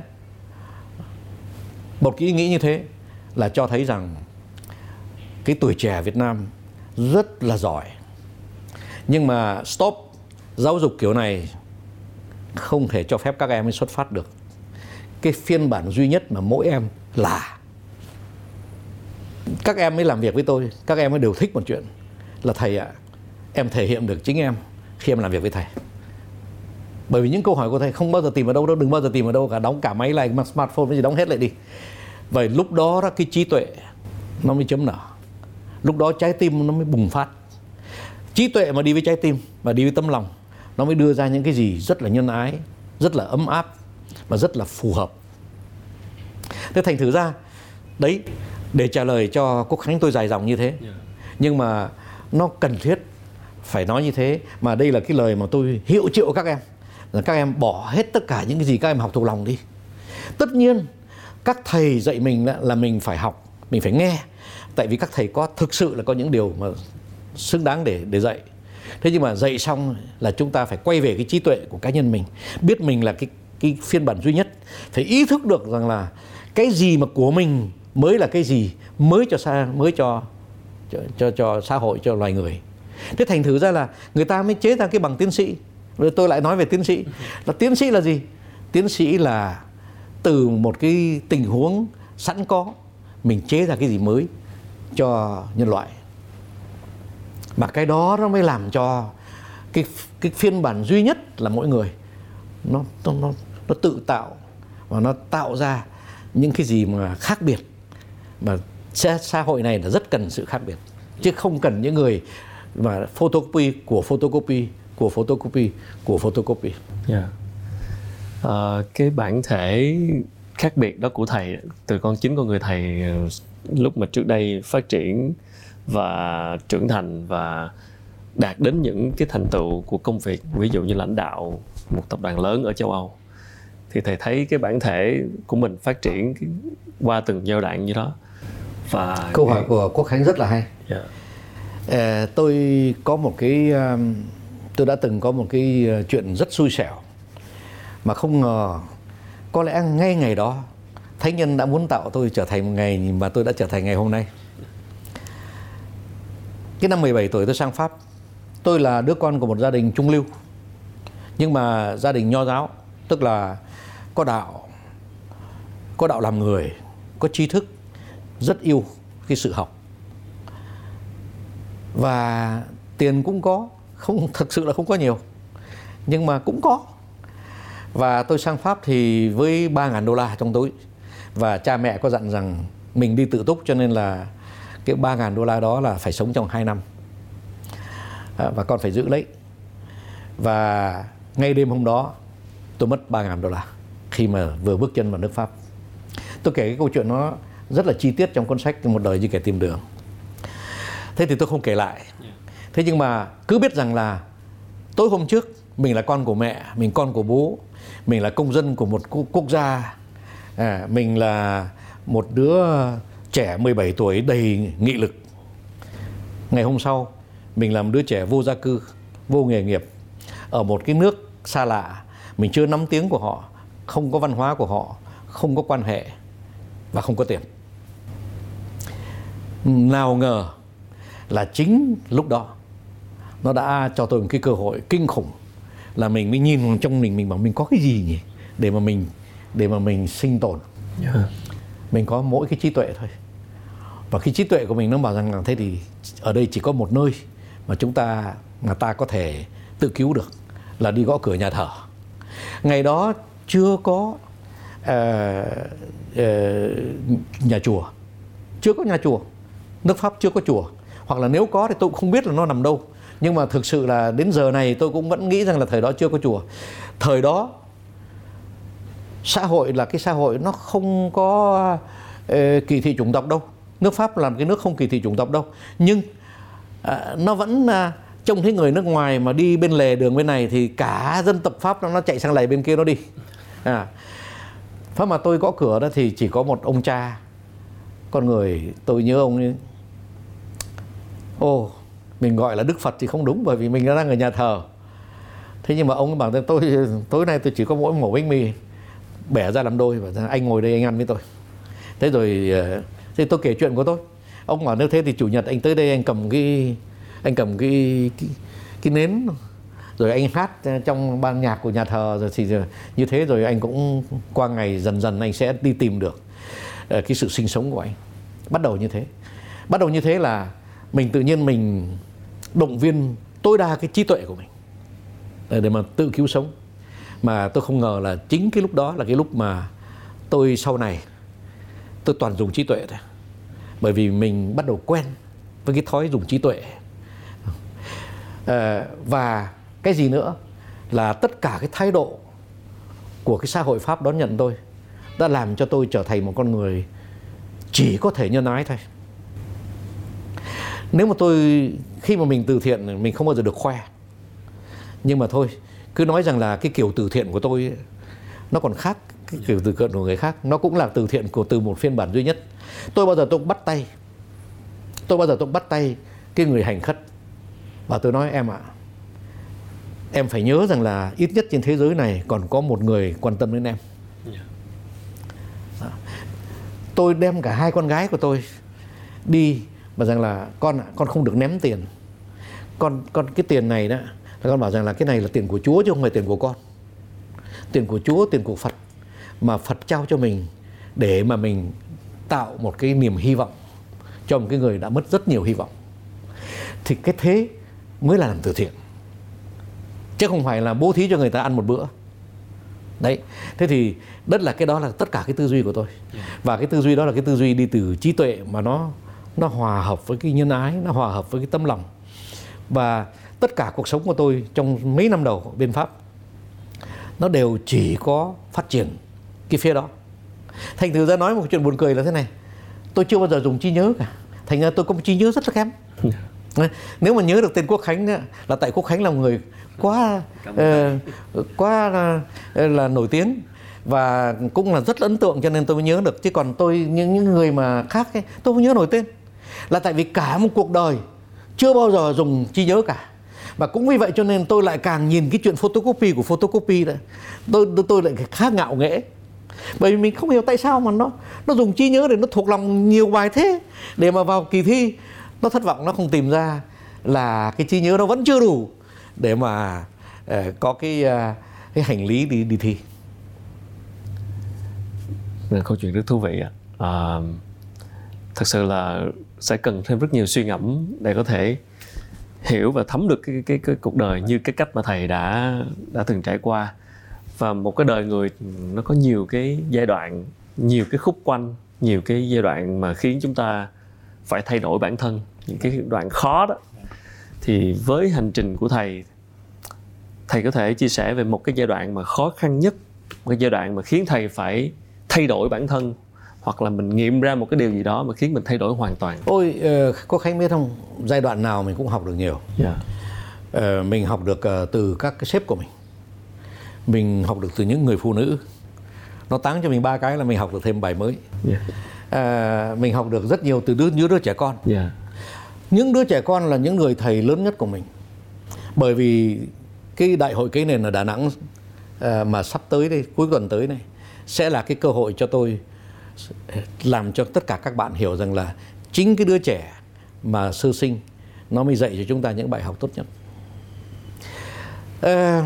Một cái ý nghĩ như thế là cho thấy rằng cái tuổi trẻ Việt Nam rất là giỏi. Nhưng mà stop giáo dục kiểu này không thể cho phép các em ấy xuất phát được. Cái phiên bản duy nhất mà mỗi em là các em mới làm việc với tôi, các em mới đều thích một chuyện là thầy ạ, em thể hiện được chính em khi em làm việc với thầy. Bởi vì những câu hỏi của thầy không bao giờ tìm ở đâu đâu, đừng bao giờ tìm ở đâu cả, đóng cả máy lại smartphone, cái gì đóng hết lại đi vậy lúc đó đó cái trí tuệ nó mới chấm nở. Lúc đó trái tim nó mới bùng phát. Trí tuệ mà đi với trái tim và đi với tâm lòng nó mới đưa ra những cái gì rất là nhân ái rất là ấm áp và rất là phù hợp. Thế thành thử ra đấy để trả lời cho quốc khánh tôi dài dòng như thế dạ. nhưng mà nó cần thiết phải nói như thế mà đây là cái lời mà tôi hiệu triệu các em là các em bỏ hết tất cả những cái gì các em học thuộc lòng đi. Tất nhiên các thầy dạy mình là, là mình phải học mình phải nghe. Tại vì các thầy có thực sự là có những điều mà xứng đáng để để dạy. Thế nhưng mà dạy xong là chúng ta phải quay về cái trí tuệ của cá nhân mình biết mình là cái cái phiên bản duy nhất. Phải ý thức được rằng là cái gì mà của mình mới là cái gì mới cho xa mới cho cho cho, cho xã hội cho loài người. Thế thành thử ra là người ta mới chế ra cái bằng tiến sĩ. Rồi tôi lại nói về tiến sĩ. Là tiến sĩ là gì? Tiến sĩ là từ một cái tình huống sẵn có mình chế ra cái gì mới cho nhân loại mà cái đó nó mới làm cho cái cái phiên bản duy nhất là mỗi người nó nó nó, nó tự tạo và nó tạo ra những cái gì mà khác biệt mà xã hội này là rất cần sự khác biệt chứ không cần những người mà photocopy của photocopy của photocopy của photocopy. Yeah. À, cái bản thể khác biệt đó của thầy từ con chính con người thầy lúc mà trước đây phát triển và trưởng thành và đạt đến những cái thành tựu của công việc ví dụ như lãnh đạo một tập đoàn lớn ở châu Âu thì thầy thấy cái bản thể của mình phát triển qua từng giai đoạn như đó và câu hỏi của Quốc Khánh rất là hay. Yeah. Dạ. À, tôi có một cái tôi đã từng có một cái chuyện rất xui xẻo mà không ngờ có lẽ ngay ngày đó thánh nhân đã muốn tạo tôi trở thành một ngày mà tôi đã trở thành ngày hôm nay. Cái năm 17 tuổi tôi sang Pháp. Tôi là đứa con của một gia đình trung lưu. Nhưng mà gia đình nho giáo, tức là có đạo, có đạo làm người, có tri thức, rất yêu cái sự học. Và tiền cũng có, không thật sự là không có nhiều. Nhưng mà cũng có. Và tôi sang Pháp thì với 3.000 đô la trong túi. Và cha mẹ có dặn rằng mình đi tự túc cho nên là cái 3.000 đô la đó là phải sống trong 2 năm. À, và con phải giữ lấy. Và ngay đêm hôm đó tôi mất 3.000 đô la khi mà vừa bước chân vào nước Pháp. Tôi kể cái câu chuyện nó rất là chi tiết trong cuốn sách một đời như kẻ tìm đường. Thế thì tôi không kể lại. Thế nhưng mà cứ biết rằng là tối hôm trước mình là con của mẹ mình con của bố mình là công dân của một quốc gia. À, mình là một đứa trẻ 17 tuổi đầy nghị lực. Ngày hôm sau mình làm đứa trẻ vô gia cư vô nghề nghiệp. Ở một cái nước xa lạ mình chưa nắm tiếng của họ không có văn hóa của họ không có quan hệ và không có tiền. Nào ngờ là chính lúc đó nó đã cho tôi một cái cơ hội kinh khủng là mình mới nhìn vào trong mình mình bảo mình có cái gì nhỉ? Để mà mình để mà mình sinh tồn. Yeah. Dạ. mình có mỗi cái trí tuệ thôi. Và cái trí tuệ của mình nó bảo rằng là thế thì ở đây chỉ có một nơi mà chúng ta mà ta có thể tự cứu được là đi gõ cửa nhà thờ. Ngày đó chưa có uh, uh, nhà chùa. Chưa có nhà chùa. Nước pháp chưa có chùa. Hoặc là nếu có thì tôi cũng không biết là nó nằm đâu nhưng mà thực sự là đến giờ này tôi cũng vẫn nghĩ rằng là thời đó chưa có chùa. Thời đó xã hội là cái xã hội nó không có uh, kỳ thị chủng tộc đâu. Nước pháp là cái nước không kỳ thị chủng tộc đâu. Nhưng uh, nó vẫn uh, trông thấy người nước ngoài mà đi bên lề đường bên này thì cả dân tộc pháp nó, nó chạy sang lề bên kia nó đi. À pháp mà tôi có cửa đó thì chỉ có một ông cha. Con người tôi nhớ ông ấy. Ô mình gọi là đức phật thì không đúng bởi vì mình đang ở nhà thờ. Thế nhưng mà ông bảo tôi tối nay tôi chỉ có mỗi một bánh mì bẻ ra làm đôi và anh ngồi đây anh ăn với tôi. Thế rồi ờ, thế tôi kể chuyện của tôi. Ông bảo nếu thế thì chủ nhật anh tới đây anh cầm cái anh cầm cái cái, cái nến rồi anh hát trong ban nhạc của nhà thờ rồi thì như thế rồi anh cũng qua ngày dần dần anh sẽ đi tìm được ờ, cái sự sinh sống của anh. Bắt đầu như thế. Bắt đầu như thế là mình tự nhiên mình động viên tối đa cái trí tuệ của mình ờ, để mà tự cứu sống. Mà tôi không ngờ là chính cái lúc đó là cái lúc mà tôi sau này tôi toàn dùng trí tuệ thôi. Bởi vì mình bắt đầu quen với cái thói dùng trí tuệ. À, và cái gì nữa là tất cả cái thái độ của cái xã hội pháp đón nhận tôi đã làm cho tôi trở thành một con người chỉ có thể nhân ái thôi nếu mà tôi khi mà mình từ thiện mình không bao giờ được khoe. Nhưng mà thôi cứ nói rằng là cái kiểu từ thiện của tôi nó còn khác cái kiểu từ thiện của người khác. Nó cũng là từ thiện của từ một phiên bản duy nhất. Tôi bao giờ tôi cũng bắt tay. Tôi bao giờ tôi cũng bắt tay cái người hành khất. Và tôi nói em ạ à, em phải nhớ rằng là ít nhất trên thế giới này còn có một người quan tâm đến em. Tôi đem cả hai con gái của tôi đi và rằng là con con không được ném tiền. Con con cái tiền này đó là con bảo rằng là cái này là tiền của Chúa chứ không phải tiền của con. Tiền của Chúa tiền của Phật mà Phật trao cho mình để mà mình tạo một cái niềm hy vọng cho một cái người đã mất rất nhiều hy vọng. Thì cái thế mới là làm từ thiện. Chứ không phải là bố thí cho người ta ăn một bữa. Đấy thế thì đất là cái đó là tất cả cái tư duy của tôi. Và cái tư duy đó là cái tư duy đi từ trí tuệ mà nó nó hòa hợp với cái nhân ái nó hòa hợp với cái tâm lòng. Và tất cả cuộc sống của tôi trong mấy năm đầu bên pháp nó đều chỉ có phát triển cái phía đó. Thành thử ra nói một chuyện buồn cười là thế này tôi chưa bao giờ dùng trí nhớ cả. Thành ra tôi có một trí nhớ rất là kém. Nếu mà nhớ được tên quốc khánh là tại quốc khánh là một người quá uh, quá uh, là nổi tiếng và cũng là rất ấn tượng cho nên tôi mới nhớ được. Chứ còn tôi những những người mà khác ấy, tôi không nhớ nổi tên là tại vì cả một cuộc đời chưa bao giờ dùng trí nhớ cả. Và cũng vì vậy cho nên tôi lại càng nhìn cái chuyện photocopy của photocopy đấy tôi tôi, tôi lại khá ngạo nghễ. Bởi vì mình không hiểu tại sao mà nó nó dùng trí nhớ để nó thuộc lòng nhiều bài thế để mà vào kỳ thi nó thất vọng nó không tìm ra là cái trí nhớ nó vẫn chưa đủ để mà uh, có cái uh, cái hành lý đi đi thi. Câu chuyện rất thú vị ạ. À, thật sự là sẽ cần thêm rất nhiều suy ngẫm để có thể hiểu và thấm được cái, cái, cái cuộc đời như cái cách mà thầy đã đã từng trải qua. Và một cái đời người nó có nhiều cái giai đoạn nhiều cái khúc quanh nhiều cái giai đoạn mà khiến chúng ta phải thay đổi bản thân những cái đoạn khó đó. Thì với hành trình của thầy thầy có thể chia sẻ về một cái giai đoạn mà khó khăn nhất một cái giai đoạn mà khiến thầy phải thay đổi bản thân hoặc là mình nghiệm ra một cái điều gì đó mà khiến mình thay đổi hoàn toàn. Ôi uh, có khánh biết không? Giai đoạn nào mình cũng học được nhiều. Yeah. uh, mình học được uh, từ các cái sếp của mình. Mình học được từ những người phụ nữ. Nó táng cho mình ba cái là mình học được thêm bài mới. Yeah. à, mình học được rất nhiều từ đứa những đứa trẻ con. Yeah. những đứa trẻ con là những người thầy lớn nhất của mình. Bởi vì cái đại hội cây nền ở Đà Nẵng à, mà sắp tới đây cuối tuần tới này sẽ là cái cơ hội cho tôi làm cho tất cả các bạn hiểu rằng là chính cái đứa trẻ mà sơ sinh nó mới dạy cho chúng ta những bài học tốt nhất. À,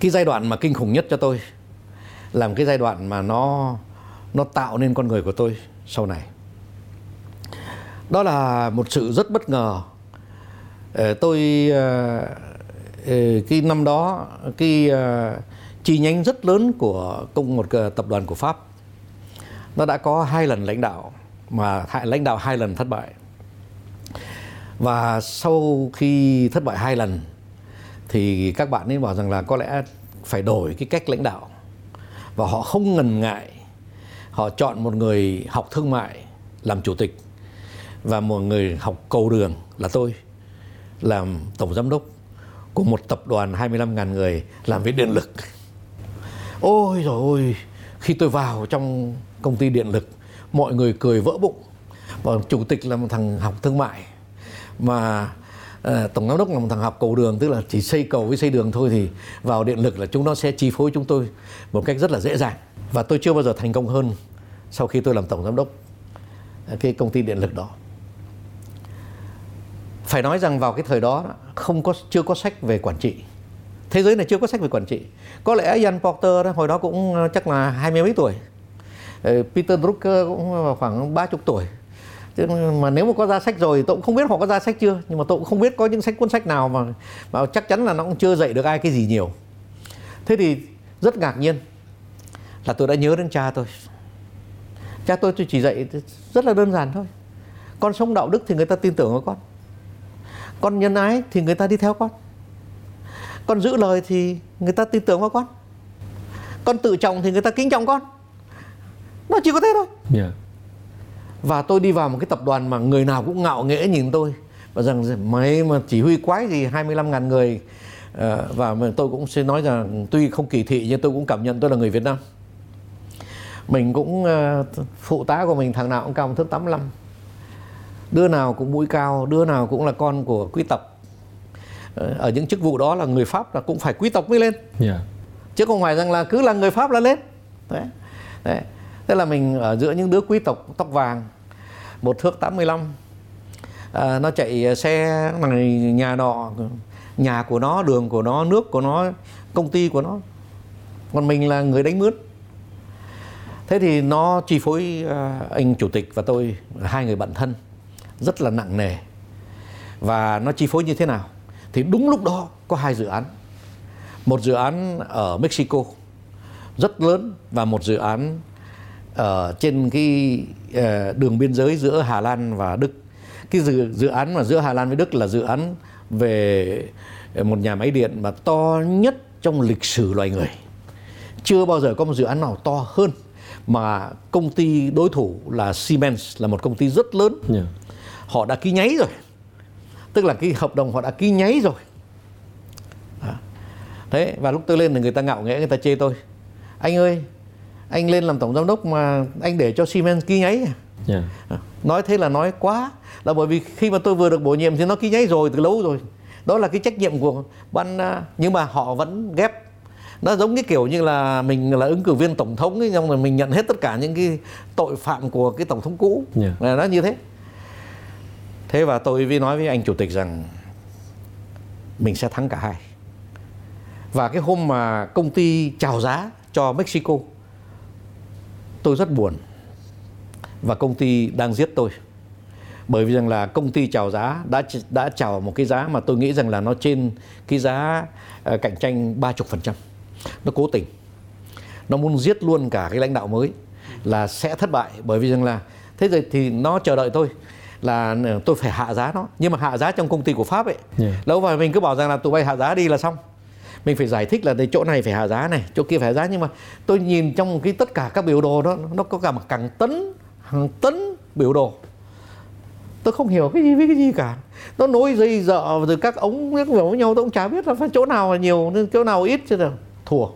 cái giai đoạn mà kinh khủng nhất cho tôi là một cái giai đoạn mà nó nó tạo nên con người của tôi sau này. Đó là một sự rất bất ngờ. Ờ, tôi ờ, cái năm đó cái chi nhánh rất lớn của công một tập đoàn của pháp nó đã có hai lần lãnh đạo mà lãnh đạo hai lần thất bại và sau khi thất bại hai lần thì các bạn nên bảo rằng là có lẽ phải đổi cái cách lãnh đạo và họ không ngần ngại họ chọn một người học thương mại làm chủ tịch và một người học cầu đường là tôi làm tổng giám đốc của một tập đoàn 25.000 người làm với điện lực. Ôi rồi ôi, khi tôi vào trong công ty điện lực, mọi người cười vỡ bụng. Và chủ tịch là một thằng học thương mại mà à, tổng giám đốc là một thằng học cầu đường tức là chỉ xây cầu với xây đường thôi thì vào điện lực là chúng nó sẽ chi phối chúng tôi một cách rất là dễ dàng. Và tôi chưa bao giờ thành công hơn sau khi tôi làm tổng giám đốc ờ, cái công ty điện lực đó. Phải nói rằng vào cái thời đó không có chưa có sách về quản trị. Thế giới này chưa có sách về quản trị. Có lẽ Ian Porter đó, hồi đó cũng ờ, chắc là hai mươi mấy tuổi. Ờ, Peter Drucker cũng khoảng ba chục tuổi. Chứ mà nếu mà có ra sách rồi, tôi cũng không biết họ có ra sách chưa, nhưng mà tôi cũng không biết có những sách, cuốn sách nào mà mà chắc chắn là nó cũng chưa dạy được ai cái gì nhiều. Thế thì rất ngạc nhiên là tôi đã nhớ đến cha tôi. Cha tôi tôi chỉ dạy rất là đơn giản thôi. Con sống đạo đức thì người ta tin tưởng vào con. Con nhân ái thì người ta đi theo con. Con giữ lời thì người ta tin tưởng vào con. Con tự trọng thì người ta kính trọng con nó chỉ có thế thôi. Yeah và tôi đi vào một cái tập đoàn mà người nào cũng ngạo nghễ nhìn tôi. Và rằng mày mà chỉ huy quái gì 25 ngàn người. Ờ, và tôi cũng sẽ nói rằng tuy không kỳ thị nhưng tôi cũng cảm nhận tôi là người Việt Nam. Mình cũng ờ, phụ tá của mình thằng nào cũng cao một thước 85 đứa nào cũng mũi cao đứa nào cũng là con của quý tộc. Ờ, ở những chức vụ đó là người Pháp là cũng phải quý tộc mới lên. Yeah. chứ không phải rằng là cứ là người Pháp là lên. Đấy. Đấy tức là mình ở giữa những đứa quý tộc tóc vàng một thước 85 à, nó chạy xe này nhà nọ nhà của nó đường của nó nước của nó công ty của nó. Còn mình là người đánh mướn. Thế thì nó chi phối à, anh chủ tịch và tôi hai người bạn thân rất là nặng nề. Và nó chi phối như thế nào? Thì đúng lúc đó có hai dự án. Một dự án ở Mexico rất lớn và một dự án ở trên cái uh, đường biên giới giữa Hà Lan và Đức. Cái dự dự án mà giữa Hà Lan với Đức là dự án về một nhà máy điện mà to nhất trong lịch sử loài người. Chưa bao giờ có một dự án nào to hơn mà công ty đối thủ là Siemens là một công ty rất lớn yeah. họ đã ký nháy rồi tức là cái hợp đồng họ đã ký nháy rồi thế và lúc tôi lên thì người ta ngạo nghễ người ta chê tôi anh ơi anh lên làm tổng giám đốc mà anh để cho Siemens ký nháy à? yeah. nói thế là nói quá là bởi vì khi mà tôi vừa được bổ nhiệm thì nó ký nháy rồi từ lâu rồi đó là cái trách nhiệm của ban à, nhưng mà họ vẫn ghép nó giống cái kiểu như là mình là ứng cử viên tổng thống ấy, nhưng mà mình nhận hết tất cả những cái tội phạm của cái tổng thống cũ Yeah. là nó như thế thế và tôi mới nói với anh chủ tịch rằng mình sẽ thắng cả hai và cái hôm mà công ty chào giá cho Mexico tôi rất buồn và công ty đang giết tôi bởi vì rằng là công ty chào giá đã đã chào một cái giá mà tôi nghĩ rằng là nó trên cái giá ờ, cạnh tranh 30%. Nó cố tình. Nó muốn giết luôn cả cái lãnh đạo mới là sẽ thất bại bởi vì rằng là thế rồi thì nó chờ đợi tôi là ờ, tôi phải hạ giá nó nhưng mà hạ giá trong công ty của Pháp ấy Yeah. lâu và mình cứ bảo rằng là tụi bay hạ giá đi là xong mình phải giải thích là đây chỗ này phải hạ giá này, chỗ kia phải hạ giá. Nhưng mà tôi nhìn trong cái tất cả các biểu đồ đó, nó có cả một càng tấn, hàng tấn biểu đồ. Tôi không hiểu cái gì với cái gì cả. Nó nối dây dợ rồi các ống các với nhau, tôi cũng chả biết là phải chỗ nào là nhiều, nên chỗ nào ít chứ là thua.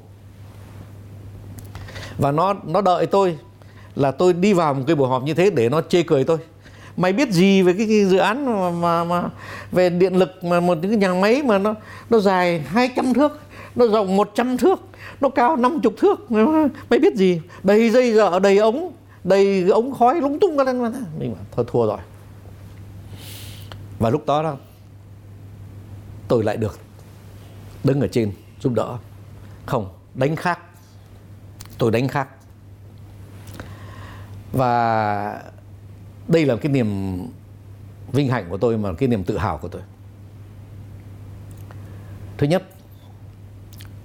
Và nó nó đợi tôi là tôi đi vào một cái buổi họp như thế để nó chê cười tôi mày biết gì về cái, cái dự án mà, mà mà về điện lực mà một cái nhà máy mà nó nó dài 200 thước nó rộng 100 thước nó cao 50 thước. Mày biết gì? Đầy dây dợ đầy ống đầy ống khói lúng tung lên mà mình bảo, thôi thua rồi. Và lúc đó đó tôi lại được đứng ở trên giúp đỡ. Không đánh khác. Tôi đánh khác. Và đây là cái niềm vinh hạnh của tôi mà cái niềm tự hào của tôi. Thứ nhất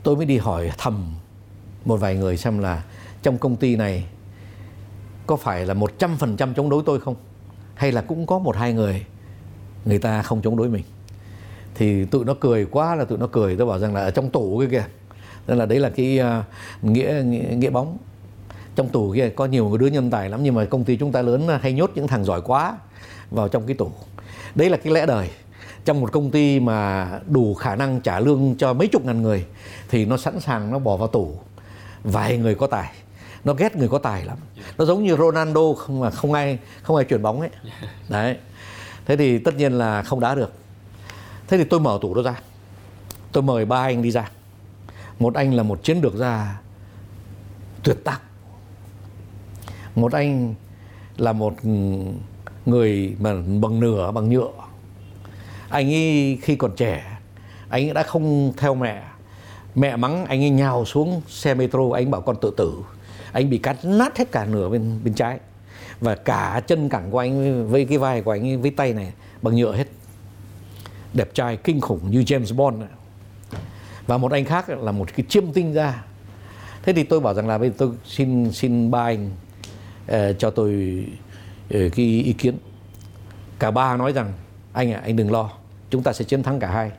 tôi mới đi hỏi thầm một vài người xem là trong công ty này có phải là 100% chống đối tôi không? Hay là cũng có một hai người người ta không chống đối mình? Thì tụi nó cười quá là tụi nó cười tôi bảo rằng là ở trong tủ cái kìa. Nên là đấy là cái uh, nghĩa, nghĩa nghĩa bóng trong tủ kia có nhiều đứa nhân tài lắm nhưng mà công ty chúng ta lớn hay nhốt những thằng giỏi quá vào trong cái tủ đấy là cái lẽ đời. Trong một công ty mà đủ khả năng trả lương cho mấy chục ngàn người thì nó sẵn sàng nó bỏ vào tủ vài người có tài. Nó ghét người có tài lắm. Nó giống như Ronaldo không mà không ai không ai chuyển bóng ấy. Đấy. Thế thì tất nhiên là không đá được. Thế thì tôi mở tủ đó ra. Tôi mời ba anh đi ra. Một anh là một chiến lược gia tuyệt tác một anh là một người mà bằng nửa bằng nhựa. Anh ấy khi còn trẻ anh ấy đã không theo mẹ. Mẹ mắng anh ấy nhào xuống xe metro anh bảo con tự tử. Anh bị cắt nát hết cả nửa bên bên trái. Và cả chân cẳng của anh với cái vai của anh ấy, với tay này bằng nhựa hết. Đẹp trai kinh khủng như James Bond và một anh khác là một cái chiêm tinh ra thế thì tôi bảo rằng là bây giờ tôi xin xin ba anh cho tôi uh, cái ý kiến. Cả ba nói rằng anh à anh đừng lo chúng ta sẽ chiến thắng cả hai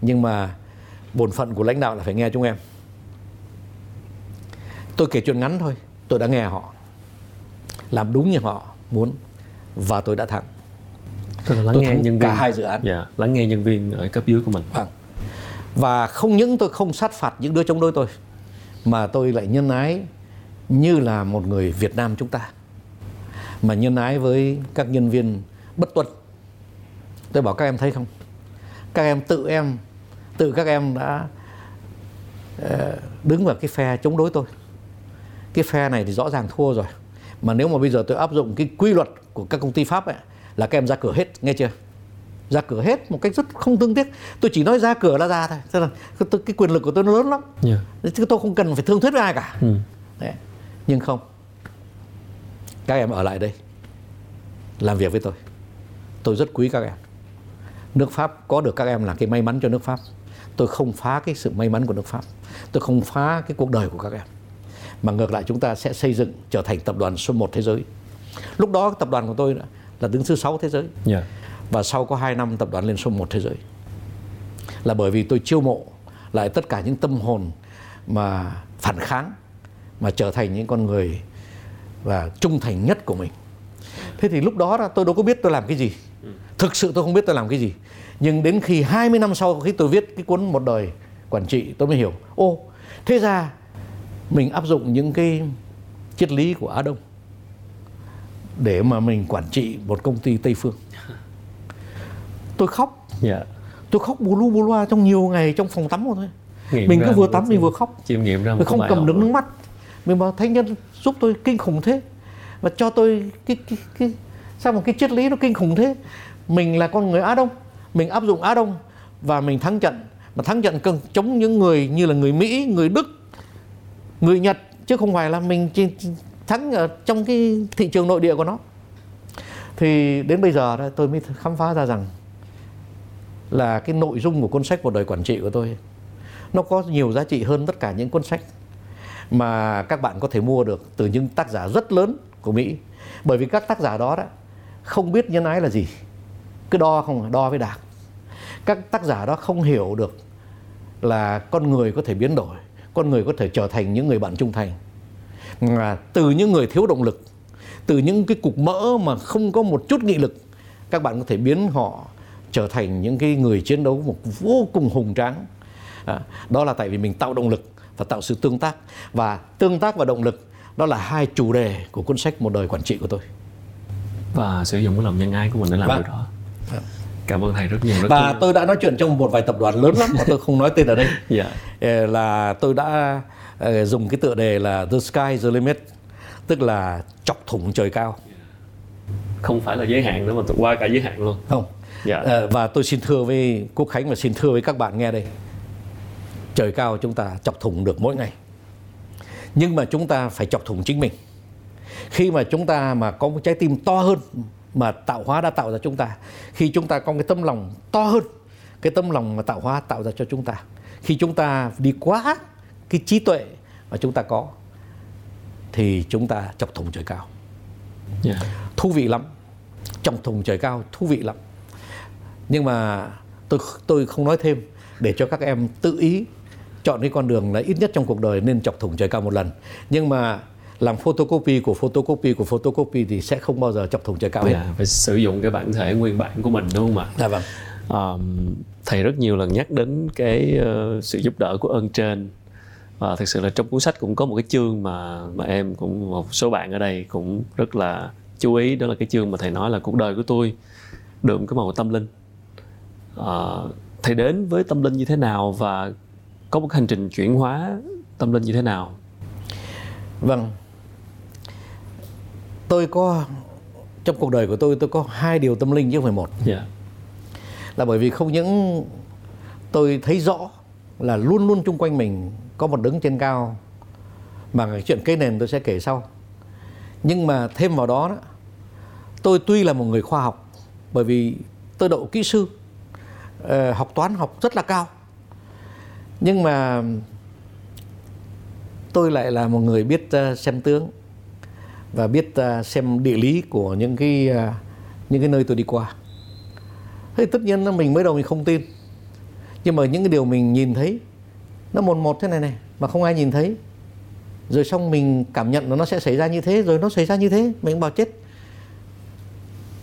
nhưng mà bổn phận của lãnh đạo là phải nghe chúng em. Tôi kể chuyện ngắn thôi tôi đã nghe họ làm đúng như họ muốn và tôi đã thắng. Tức là lắng Tôi nghe nhân viên. cả hai dự án. dạ lắng nghe nhân viên ở cấp dưới của mình. Vâng. Và không những tôi không sát phạt những đứa chống đối tôi mà tôi lại nhân ái như là một người Việt Nam chúng ta. Mà nhân ái với các nhân viên bất tuân. Tôi bảo các em thấy không? Các em tự em tự các em đã ờ, đứng vào cái phe chống đối tôi. Cái phe này thì rõ ràng thua rồi. Mà nếu mà bây giờ tôi áp dụng cái quy luật của các công ty Pháp ấy là các em ra cửa hết, nghe chưa? ra cửa hết một cách rất không thương tiếc tôi chỉ nói ra cửa là ra thôi Tức là cái, quyền lực của tôi nó lớn lắm dạ chứ tôi không cần phải thương thuyết với ai cả ừ. Đấy. Nhưng không. Các em ở lại đây làm việc với tôi. Tôi rất quý các em. Nước pháp có được các em là cái may mắn cho nước pháp. Tôi không phá cái sự may mắn của nước pháp. Tôi không phá cái cuộc đời của các em. Mà ngược lại chúng ta sẽ xây dựng trở thành tập đoàn số 1 thế giới. Lúc đó tập đoàn của tôi là, đứng thứ sáu thế giới. Dạ. Và sau có 2 năm tập đoàn lên số 1 thế giới. Là bởi vì tôi chiêu mộ lại tất cả những tâm hồn mà phản kháng mà trở thành những con người và trung thành nhất của mình. Thế thì lúc đó tôi đâu có biết tôi làm cái gì. Thực sự tôi không biết tôi làm cái gì. Nhưng đến khi 20 năm sau khi tôi viết cái cuốn một đời quản trị tôi mới hiểu ô thế ra mình áp dụng những cái triết lý của Á Đông để mà mình quản trị một công ty Tây phương. Tôi khóc. Yeah. tôi khóc bù lu bù loa trong nhiều ngày trong phòng tắm thôi. Nghiệm mình cứ vừa tắm mình vừa khóc. Chiêm nghiệm ra mình không cầm được nước mắt mình bảo, thánh nhân, giúp tôi kinh khủng thế. Và cho tôi cái cái cái, sao một cái triết lý nó kinh khủng thế? Mình là con người Á Đông mình áp dụng Á Đông và mình thắng trận. Mà thắng trận cần chống những người như là người Mỹ, người Đức, người Nhật, chứ không phải là mình chỉ thắng ở trong cái thị trường nội địa của nó. Thì đến bây giờ tôi mới khám phá ra rằng là cái nội dung của cuốn sách của đời quản trị của tôi, nó có nhiều giá trị hơn tất cả những cuốn sách mà các bạn có thể mua được từ những tác giả rất lớn của Mỹ. Bởi vì các tác giả đó đó không biết nhân ái là gì. Cứ đo không, đo với đạt các tác giả đó không hiểu được là con người có thể biến đổi, con người có thể trở thành những người bạn trung thành. Mà từ những người thiếu động lực, từ những cái cục mỡ mà không có một chút nghị lực, các bạn có thể biến họ trở thành những cái người chiến đấu một vô cùng hùng tráng. À, đó là tại vì mình tạo động lực và tạo sự tương tác và tương tác và động lực đó là hai chủ đề của cuốn sách một đời quản trị của tôi và sử dụng cái lòng nhân ái của mình để làm vâng. điều đó vâng. cảm ơn thầy rất nhiều rất và nhiều. tôi đã nói chuyện trong một vài tập đoàn lớn lắm mà tôi không nói tên ở đây yeah. Ờ, là tôi đã ờ, dùng cái tựa đề là the sky is the limit tức là chọc thủng trời cao không phải là giới hạn nữa mà qua cả giới hạn luôn không dạ. à, và tôi xin thưa với quốc khánh và xin thưa với các bạn nghe đây trời cao chúng ta chọc thủng được mỗi ngày. Nhưng mà chúng ta phải chọc thủng chính mình. Khi mà chúng ta mà có một trái tim to hơn mà tạo hóa đã tạo ra chúng ta khi chúng ta có cái tâm lòng to hơn cái tâm lòng mà tạo hóa tạo ra cho chúng ta khi chúng ta đi quá cái trí tuệ mà chúng ta có thì chúng ta chọc thủng trời cao. Yeah. Thú vị lắm. Chọc thủng trời cao thú vị lắm. Nhưng mà tôi tôi không nói thêm để cho các em tự ý chọn cái con đường là ít nhất trong cuộc đời nên chọc thủng trời cao một lần nhưng mà làm photocopy của photocopy của photocopy thì sẽ không bao giờ chọc thủng trời cao hết. Yeah, phải sử dụng cái bản thể nguyên bản của mình đúng không ạ? Dạ vâng. Um, thầy rất nhiều lần nhắc đến cái uh, sự giúp đỡ của ơn trên và thực sự là trong cuốn sách cũng có một cái chương mà mà em cũng một số bạn ở đây cũng rất là chú ý đó là cái chương mà thầy nói là cuộc đời của tôi đượm cái màu tâm linh uh, thầy đến với tâm linh như thế nào và có một hành trình chuyển hóa tâm linh như thế nào vâng tôi có trong cuộc đời của tôi tôi có hai điều tâm linh chứ không phải một yeah. Dạ. là bởi vì không những tôi thấy rõ là luôn luôn chung quanh mình có một đứng trên cao mà cái chuyện cây nền tôi sẽ kể sau nhưng mà thêm vào đó, đó tôi tuy là một người khoa học bởi vì tôi đậu kỹ sư uh, học toán học rất là cao nhưng mà tôi lại là một người biết ờ, xem tướng và biết ờ, xem địa lý của những cái ờ, những cái nơi tôi đi qua. Thế tất nhiên là mình mới đầu mình không tin. Nhưng mà những cái điều mình nhìn thấy, nó một một thế này này, mà không ai nhìn thấy. Rồi xong mình cảm nhận là nó sẽ xảy ra như thế, rồi nó xảy ra như thế mình bảo chết.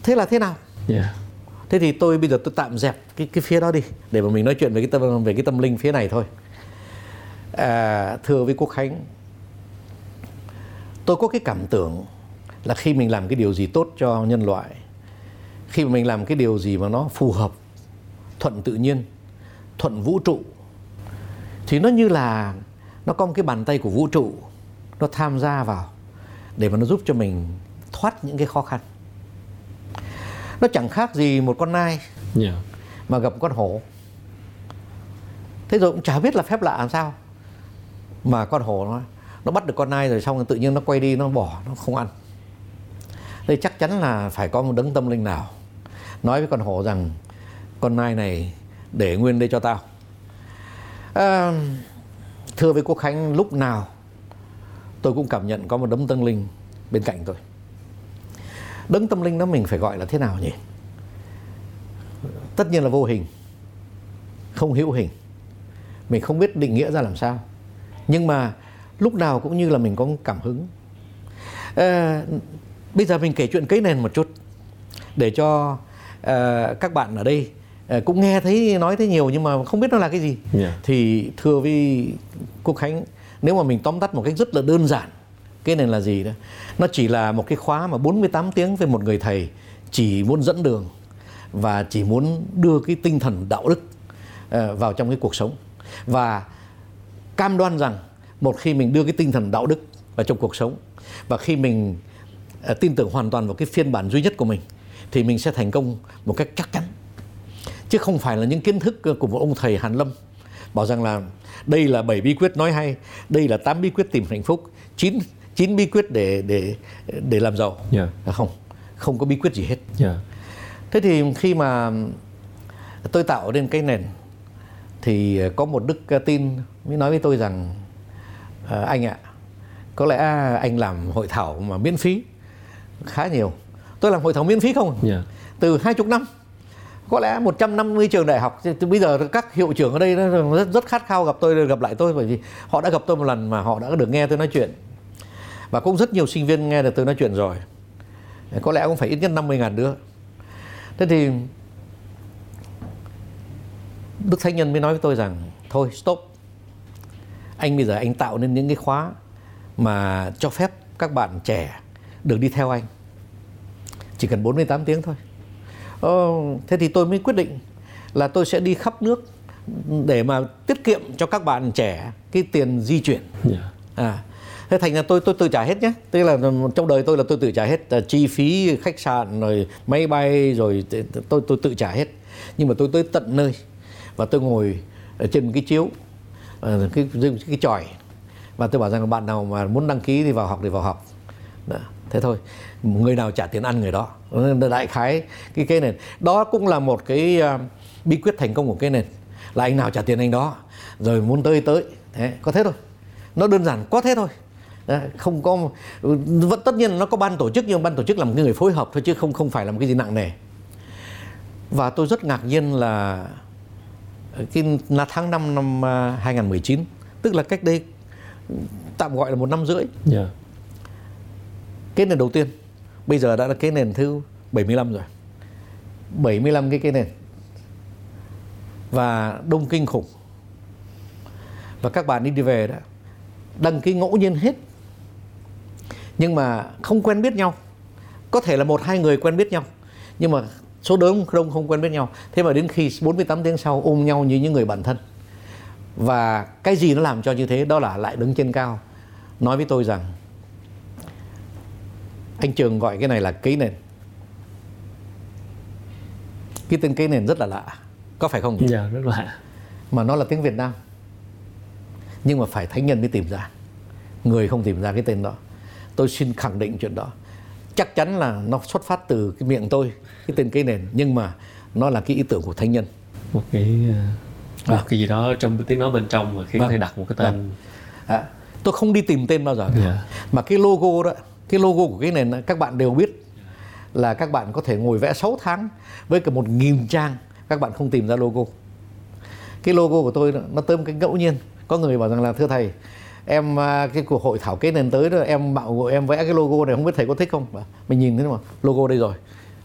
Thế là thế nào? Yeah thế thì tôi bây giờ tôi tạm dẹp cái cái phía đó đi để mà mình nói chuyện về cái tâm về cái tâm linh phía này thôi. À, thưa với quốc khánh tôi có cái cảm tưởng là khi mình làm cái điều gì tốt cho nhân loại khi mà mình làm cái điều gì mà nó phù hợp thuận tự nhiên thuận vũ trụ thì nó như là nó có một cái bàn tay của vũ trụ nó tham gia vào để mà nó giúp cho mình thoát những cái khó khăn nó chẳng khác gì một con nai yeah. mà gặp con hổ. Thế rồi cũng chả biết là phép lạ làm sao. Mà con hổ nó nó bắt được con nai rồi xong rồi tự nhiên nó quay đi nó bỏ nó không ăn. Đây chắc chắn là phải có một đấng tâm linh nào nói với con hổ rằng con nai này để nguyên đây cho tao. À, thưa với quốc khánh lúc nào tôi cũng cảm nhận có một đấng tâm linh bên cạnh tôi đấng tâm linh đó mình phải gọi là thế nào nhỉ? Tất nhiên là vô hình không hữu hình. Mình không biết định nghĩa ra làm sao. Nhưng mà lúc nào cũng như là mình có cảm hứng. À, bây giờ mình kể chuyện cấy nền một chút để cho à, các bạn ở đây à, cũng nghe thấy nói thấy nhiều nhưng mà không biết nó là cái gì. Yeah. thì thưa với quốc khánh nếu mà mình tóm tắt một cách rất là đơn giản cái này là gì đó? Nó chỉ là một cái khóa mà 48 tiếng với một người thầy chỉ muốn dẫn đường và chỉ muốn đưa cái tinh thần đạo đức ờ, vào trong cái cuộc sống. Và cam đoan rằng một khi mình đưa cái tinh thần đạo đức vào trong cuộc sống và khi mình ờ, tin tưởng hoàn toàn vào cái phiên bản duy nhất của mình thì mình sẽ thành công một cách chắc chắn. Chứ không phải là những kiến thức ờ, của một ông thầy Hàn Lâm bảo rằng là đây là bảy bí quyết nói hay, đây là tám bí quyết tìm hạnh phúc, chín chín bí quyết để để để làm giàu yeah. Dạ. không không có bí quyết gì hết yeah. Dạ. thế thì khi mà tôi tạo nên cái nền thì có một đức tin mới nói với tôi rằng à, anh ạ có lẽ anh làm hội thảo mà miễn phí khá nhiều tôi làm hội thảo miễn phí không yeah. Dạ. từ hai chục năm có lẽ 150 trường đại học bây giờ các hiệu trưởng ở đây rất, rất khát khao gặp tôi gặp lại tôi bởi vì họ đã gặp tôi một lần mà họ đã được nghe tôi nói chuyện và cũng rất nhiều sinh viên nghe được tôi nói chuyện rồi. Có lẽ cũng phải ít nhất 50 ngàn đứa thế thì Đức Thánh Nhân mới nói với tôi rằng thôi stop. Anh bây giờ anh tạo nên những cái khóa mà cho phép các bạn trẻ được đi theo anh. Chỉ cần 48 tiếng thôi. Ờ, thế thì tôi mới quyết định là tôi sẽ đi khắp nước để mà tiết kiệm cho các bạn trẻ cái tiền di chuyển. Yeah. Dạ. à thế thành ra tôi tôi tự trả hết nhé. Tức là trong đời tôi là tôi tự trả hết à, chi phí khách sạn rồi máy bay rồi tôi tôi tự trả hết. Nhưng mà tôi tới tận nơi và tôi ngồi ở trên cái chiếu à, cái cái, cái tròi và tôi bảo rằng bạn nào mà muốn đăng ký thì vào học thì vào học. Đó, thế thôi. Người nào trả tiền ăn người đó. Đại khái cái cái này đó cũng là một cái uh, bí quyết thành công của cái nền. Là anh nào trả tiền anh đó rồi muốn tới tới. Thế có thế thôi. Nó đơn giản có thế thôi không có vẫn tất nhiên nó có ban tổ chức nhưng ban tổ chức là một người phối hợp thôi chứ không không phải là một cái gì nặng nề. Và tôi rất ngạc nhiên là cái là tháng 5 năm 2019 à, tức là cách đây tạm gọi là một năm rưỡi. Yeah. Dạ. cái nền đầu tiên bây giờ đã là cái nền thứ 75 rồi. 75 cái cái nền. Và đông kinh khủng. Và các bạn đi đi về đó đăng ký ngẫu nhiên hết nhưng mà không quen biết nhau. Có thể là một hai người quen biết nhau. Nhưng mà số đông đông không quen biết nhau. Thế mà đến khi 48 tiếng sau ôm nhau như những người bạn thân. Và cái gì nó làm cho như thế đó là lại đứng trên cao nói với tôi rằng anh trường gọi cái này là cấy nền. Cái tên cấy nền rất là lạ. Có phải không dạ rất lạ. Mà nó là tiếng Việt Nam. Nhưng mà phải thánh nhân mới tìm ra. Người không tìm ra cái tên đó tôi xin khẳng định chuyện đó chắc chắn là nó xuất phát từ cái miệng tôi cái tên cây nền nhưng mà nó là cái ý tưởng của thánh nhân một cái uh, một à. cái gì đó trong tiếng nói bên trong mà khiến vâng. thể đặt một cái tên à. À. tôi không đi tìm tên bao giờ yeah. Dạ. mà cái logo đó cái logo của cái nền đó, các bạn đều biết là các bạn có thể ngồi vẽ 6 tháng với cả một nghìn trang các bạn không tìm ra logo cái logo của tôi nó tơm cái ngẫu nhiên có người bảo rằng là thưa thầy em à, cái cuộc hội thảo kế nền tới đó, em mạo em vẽ cái logo này, không biết thầy có thích không? Mình nhìn thấy mà, logo đây rồi,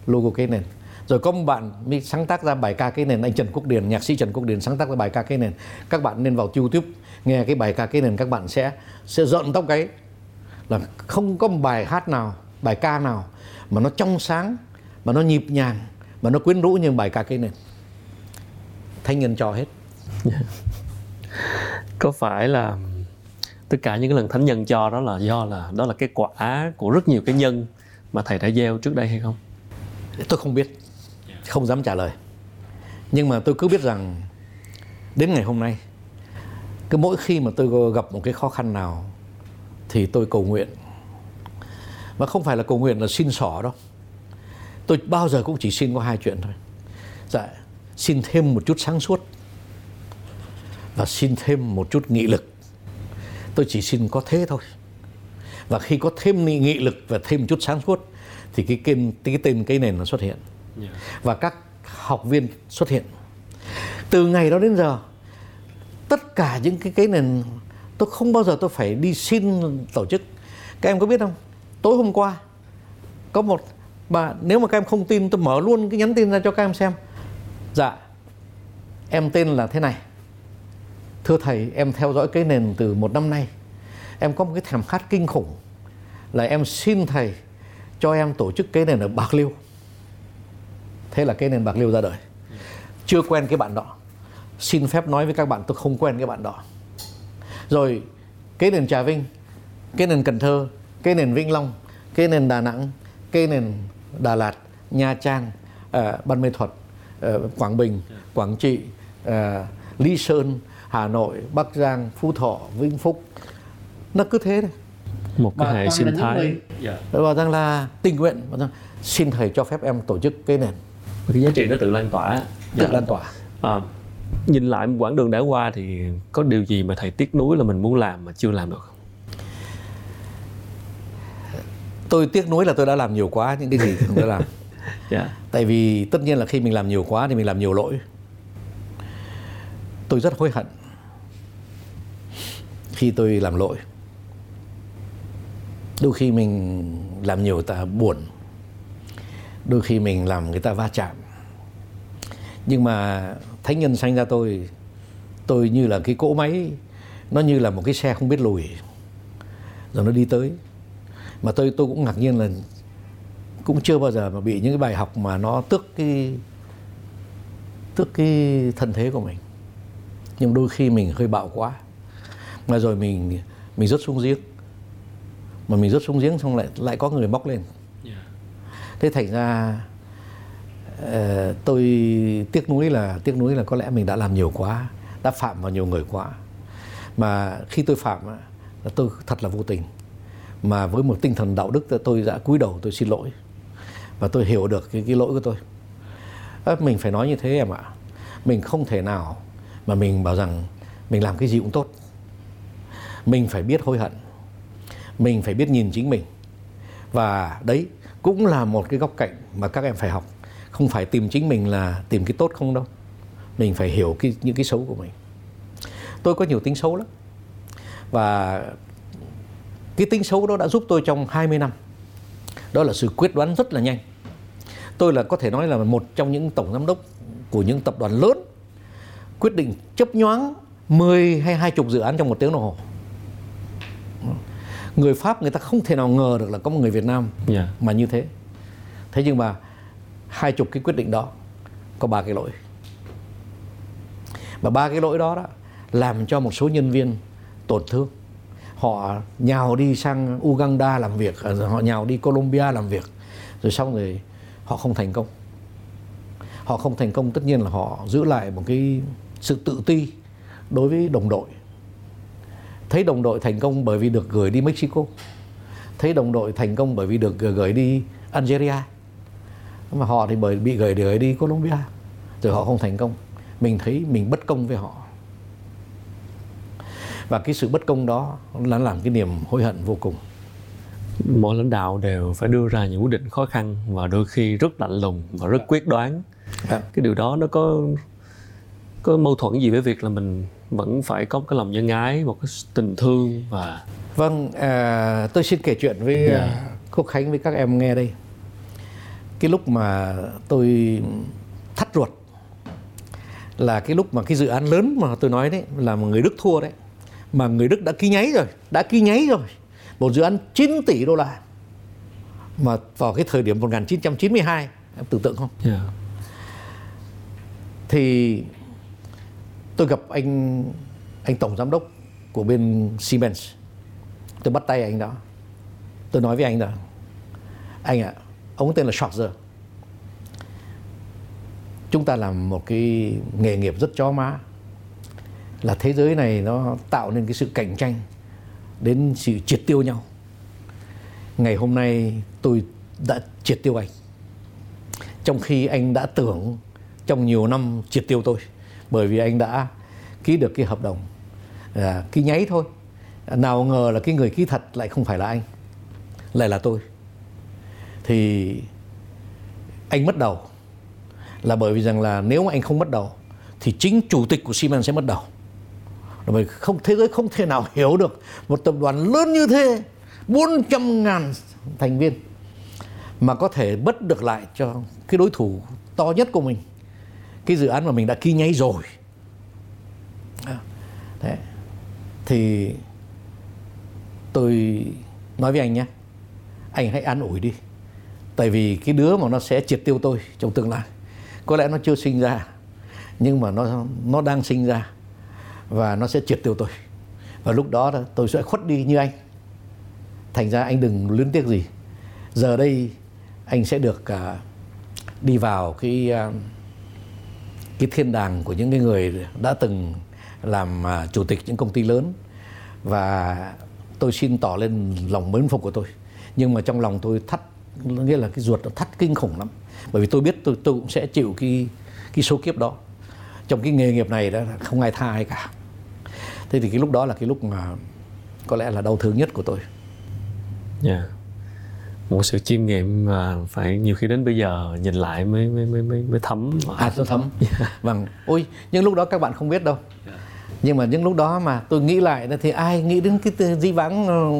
logo kế nền. Rồi có một bạn mới sáng tác ra bài ca cái nền, anh Trần Quốc Điền, nhạc sĩ Trần Quốc Điền sáng tác ra bài ca cái nền. Các bạn nên vào YouTube nghe cái bài ca cái nền, các bạn sẽ sẽ dọn tóc cái là không có một bài hát nào, bài ca nào mà nó trong sáng, mà nó nhịp nhàng, mà nó quyến rũ như bài ca cái nền. Thanh nhân cho hết. Có phải là tất cả những cái lần thánh nhân cho đó là do là, đó là cái quả của rất nhiều cái nhân mà thầy đã gieo trước đây hay không? Tôi không biết, không dám trả lời. Nhưng mà tôi cứ biết rằng đến ngày hôm nay, cứ mỗi khi mà tôi gặp một cái khó khăn nào thì tôi cầu nguyện. Và không phải là cầu nguyện là xin xỏ đâu. Tôi bao giờ cũng chỉ xin có hai chuyện thôi. Dạ xin thêm một chút sáng suốt và xin thêm một chút nghị lực tôi chỉ xin có thế thôi. Và khi có thêm nghị lực và thêm chút sáng suốt thì cái kênh cái tên cái nền nó xuất hiện. Và các học viên xuất hiện. Từ ngày đó đến giờ tất cả những cái cái nền tôi không bao giờ tôi phải đi xin tổ chức. Các em có biết không? Tối hôm qua có một bà nếu mà các em không tin tôi mở luôn cái nhắn tin ra cho các em xem. Dạ em tên là thế này thưa thầy em theo dõi cái nền từ một năm nay. Em có một cái thèm khát kinh khủng là em xin thầy cho em tổ chức cái nền ở bạc liêu. Thế là cái nền bạc liêu ra đời. Chưa quen cái bạn đó. Xin phép nói với các bạn tôi không quen cái bạn đó. Rồi cái nền trà vinh cái nền cần thơ cái nền vĩnh long cái nền đà nẵng cái nền đà lạt nha trang uh, ban mê thuật uh, quảng bình quảng trị uh, lý sơn hà nội bắc giang phú thọ vĩnh phúc. Nó cứ thế này một cái hệ sinh thái. yeah. và rằng là tình nguyện. Và rằng xin thầy cho phép em tổ chức cái nền. Cái giá trị nó tự lan tỏa. Tự lan tỏa. À, nhìn lại quãng đường đã qua thì có điều gì mà thầy tiếc nuối là mình muốn làm mà chưa làm được không? Tôi tiếc nuối là tôi đã làm nhiều quá những cái gì tôi đã làm. Yeah. tại vì tất nhiên là khi mình làm nhiều quá thì mình làm nhiều lỗi. Tôi rất hối hận khi tôi làm lỗi. Đôi khi mình làm nhiều ta buồn. Đôi khi mình làm người ta va chạm. Nhưng mà thánh nhân sanh ra tôi tôi như là cái cỗ máy, nó như là một cái xe không biết lùi. Rồi nó đi tới. Mà tôi tôi cũng ngạc nhiên là cũng chưa bao giờ mà bị những cái bài học mà nó tước cái tước cái thân thế của mình. Nhưng đôi khi mình hơi bạo quá mà rồi mình mình rớt xuống giếng. Mà mình rớt xuống giếng xong lại lại có người móc lên. Yeah. thế thành ra uh, tôi tiếc nuối là tiếc nuối là có lẽ mình đã làm nhiều quá đã phạm vào nhiều người quá. Mà khi tôi phạm là tôi thật là vô tình. Mà với một tinh thần đạo đức tôi đã cúi đầu tôi xin lỗi. Và tôi hiểu được cái, cái lỗi của tôi. À, mình phải nói như thế em ạ. Mình không thể nào mà mình bảo rằng mình làm cái gì cũng tốt mình phải biết hối hận. Mình phải biết nhìn chính mình. Và đấy cũng là một cái góc cạnh mà các em phải học. Không phải tìm chính mình là tìm cái tốt không đâu. Mình phải hiểu cái, những cái xấu của mình. Tôi có nhiều tính xấu lắm. Và cái tính xấu đó đã giúp tôi trong 20 năm. Đó là sự quyết đoán rất là nhanh. Tôi là có thể nói là một trong những tổng giám đốc của những tập đoàn lớn quyết định chấp nhoáng 10 hay 20 dự án trong một tiếng đồng hồ người Pháp người ta không thể nào ngờ được là có một người Việt Nam yeah. Dạ. mà như thế thế nhưng mà hai chục cái quyết định đó có ba cái lỗi và ba cái lỗi đó đó làm cho một số nhân viên tổn thương họ nhào đi sang Uganda làm việc à, họ nhào đi Colombia làm việc rồi xong rồi họ không thành công họ không thành công tất nhiên là họ giữ lại một cái sự tự ti đối với đồng đội thấy đồng đội thành công bởi vì được gửi đi Mexico thấy đồng đội thành công bởi vì được gửi đi Algeria. Mà họ thì bởi bị gửi gửi đi Colombia rồi họ không thành công. Mình thấy mình bất công với họ. Và cái sự bất công đó là làm cái niềm hối hận vô cùng. Mỗi lãnh đạo đều phải đưa ra những quyết định khó khăn và đôi khi rất lạnh lùng và rất quyết đoán. À. cái điều đó nó có có mâu thuẫn gì với việc là mình vẫn phải có một cái lòng nhân ái một cái tình thương và vâng à, tôi xin kể chuyện với yeah. Dạ. Quốc Khánh với các em nghe đây cái lúc mà tôi thắt ruột là cái lúc mà cái dự án lớn mà tôi nói đấy là một người Đức thua đấy mà người Đức đã ký nháy rồi đã ký nháy rồi một dự án 9 tỷ đô la mà vào cái thời điểm 1992 em tưởng tượng không yeah. Dạ. thì tôi gặp anh anh tổng giám đốc của bên Siemens. Tôi bắt tay anh đó. Tôi nói với anh là anh ạ à, ông tên là Schwarzer chúng ta làm một cái nghề nghiệp rất chó má là thế giới này nó tạo nên cái sự cạnh tranh đến sự triệt tiêu nhau. Ngày hôm nay tôi đã triệt tiêu anh. Trong khi anh đã tưởng trong nhiều năm triệt tiêu tôi bởi vì anh đã ký được cái hợp đồng à, ký nháy thôi. Nào ngờ là cái người ký thật lại không phải là anh lại là tôi. Thì anh mất đầu. Là bởi vì rằng là nếu mà anh không mất đầu thì chính chủ tịch của Siemens sẽ mất đầu. Bởi không thế giới không thể nào hiểu được một tập đoàn lớn như thế 400 ngàn thành viên mà có thể bất được lại cho cái đối thủ to nhất của mình cái dự án mà mình đã ký nháy rồi. Thế. thì tôi nói với anh nhé anh hãy an ủi đi. Tại vì cái đứa mà nó sẽ triệt tiêu tôi trong tương lai có lẽ nó chưa sinh ra nhưng mà nó nó đang sinh ra và nó sẽ triệt tiêu tôi. Và lúc đó tôi sẽ khuất đi như anh. Thành ra anh đừng luyến tiếc gì. Giờ đây anh sẽ được uh, đi vào cái uh, cái thiên đàng của những cái người đã từng làm à, chủ tịch những công ty lớn. Và tôi xin tỏ lên lòng mến phục của tôi. Nhưng mà trong lòng tôi thắt, nghĩa là cái ruột nó thắt kinh khủng lắm. Bởi vì tôi biết tôi tôi cũng sẽ chịu cái cái số kiếp đó. Trong cái nghề nghiệp này đó, không ai tha ai cả. Thế thì cái lúc đó là cái lúc mà có lẽ là đau thương nhất của tôi. Yeah. Một sự chiêm nghiệm mà phải nhiều khi đến bây giờ nhìn lại mới mới mới mới, mới thấm à tôi thấm vâng ôi nhưng lúc đó các bạn không biết đâu yeah. Nhưng mà những lúc đó mà tôi nghĩ lại thì ai nghĩ đến cái di vãng ờ,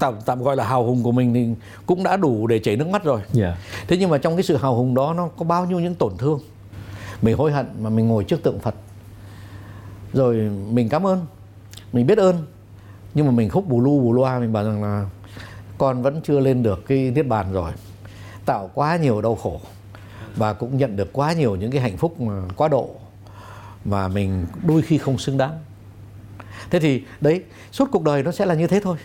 tạm tạm gọi là hào hùng của mình thì cũng đã đủ để chảy nước mắt rồi yeah. Dạ. thế nhưng mà trong cái sự hào hùng đó nó có bao nhiêu những tổn thương mình hối hận mà mình ngồi trước tượng phật rồi mình cảm ơn mình biết ơn nhưng mà mình khúc bù lu bù loa mình bảo rằng là con vẫn chưa lên được cái niết bàn rồi. Tạo quá nhiều đau khổ và cũng nhận được quá nhiều những cái hạnh phúc mà quá độ mà mình đôi khi không xứng đáng. Thế thì đấy suốt cuộc đời nó sẽ là như thế thôi.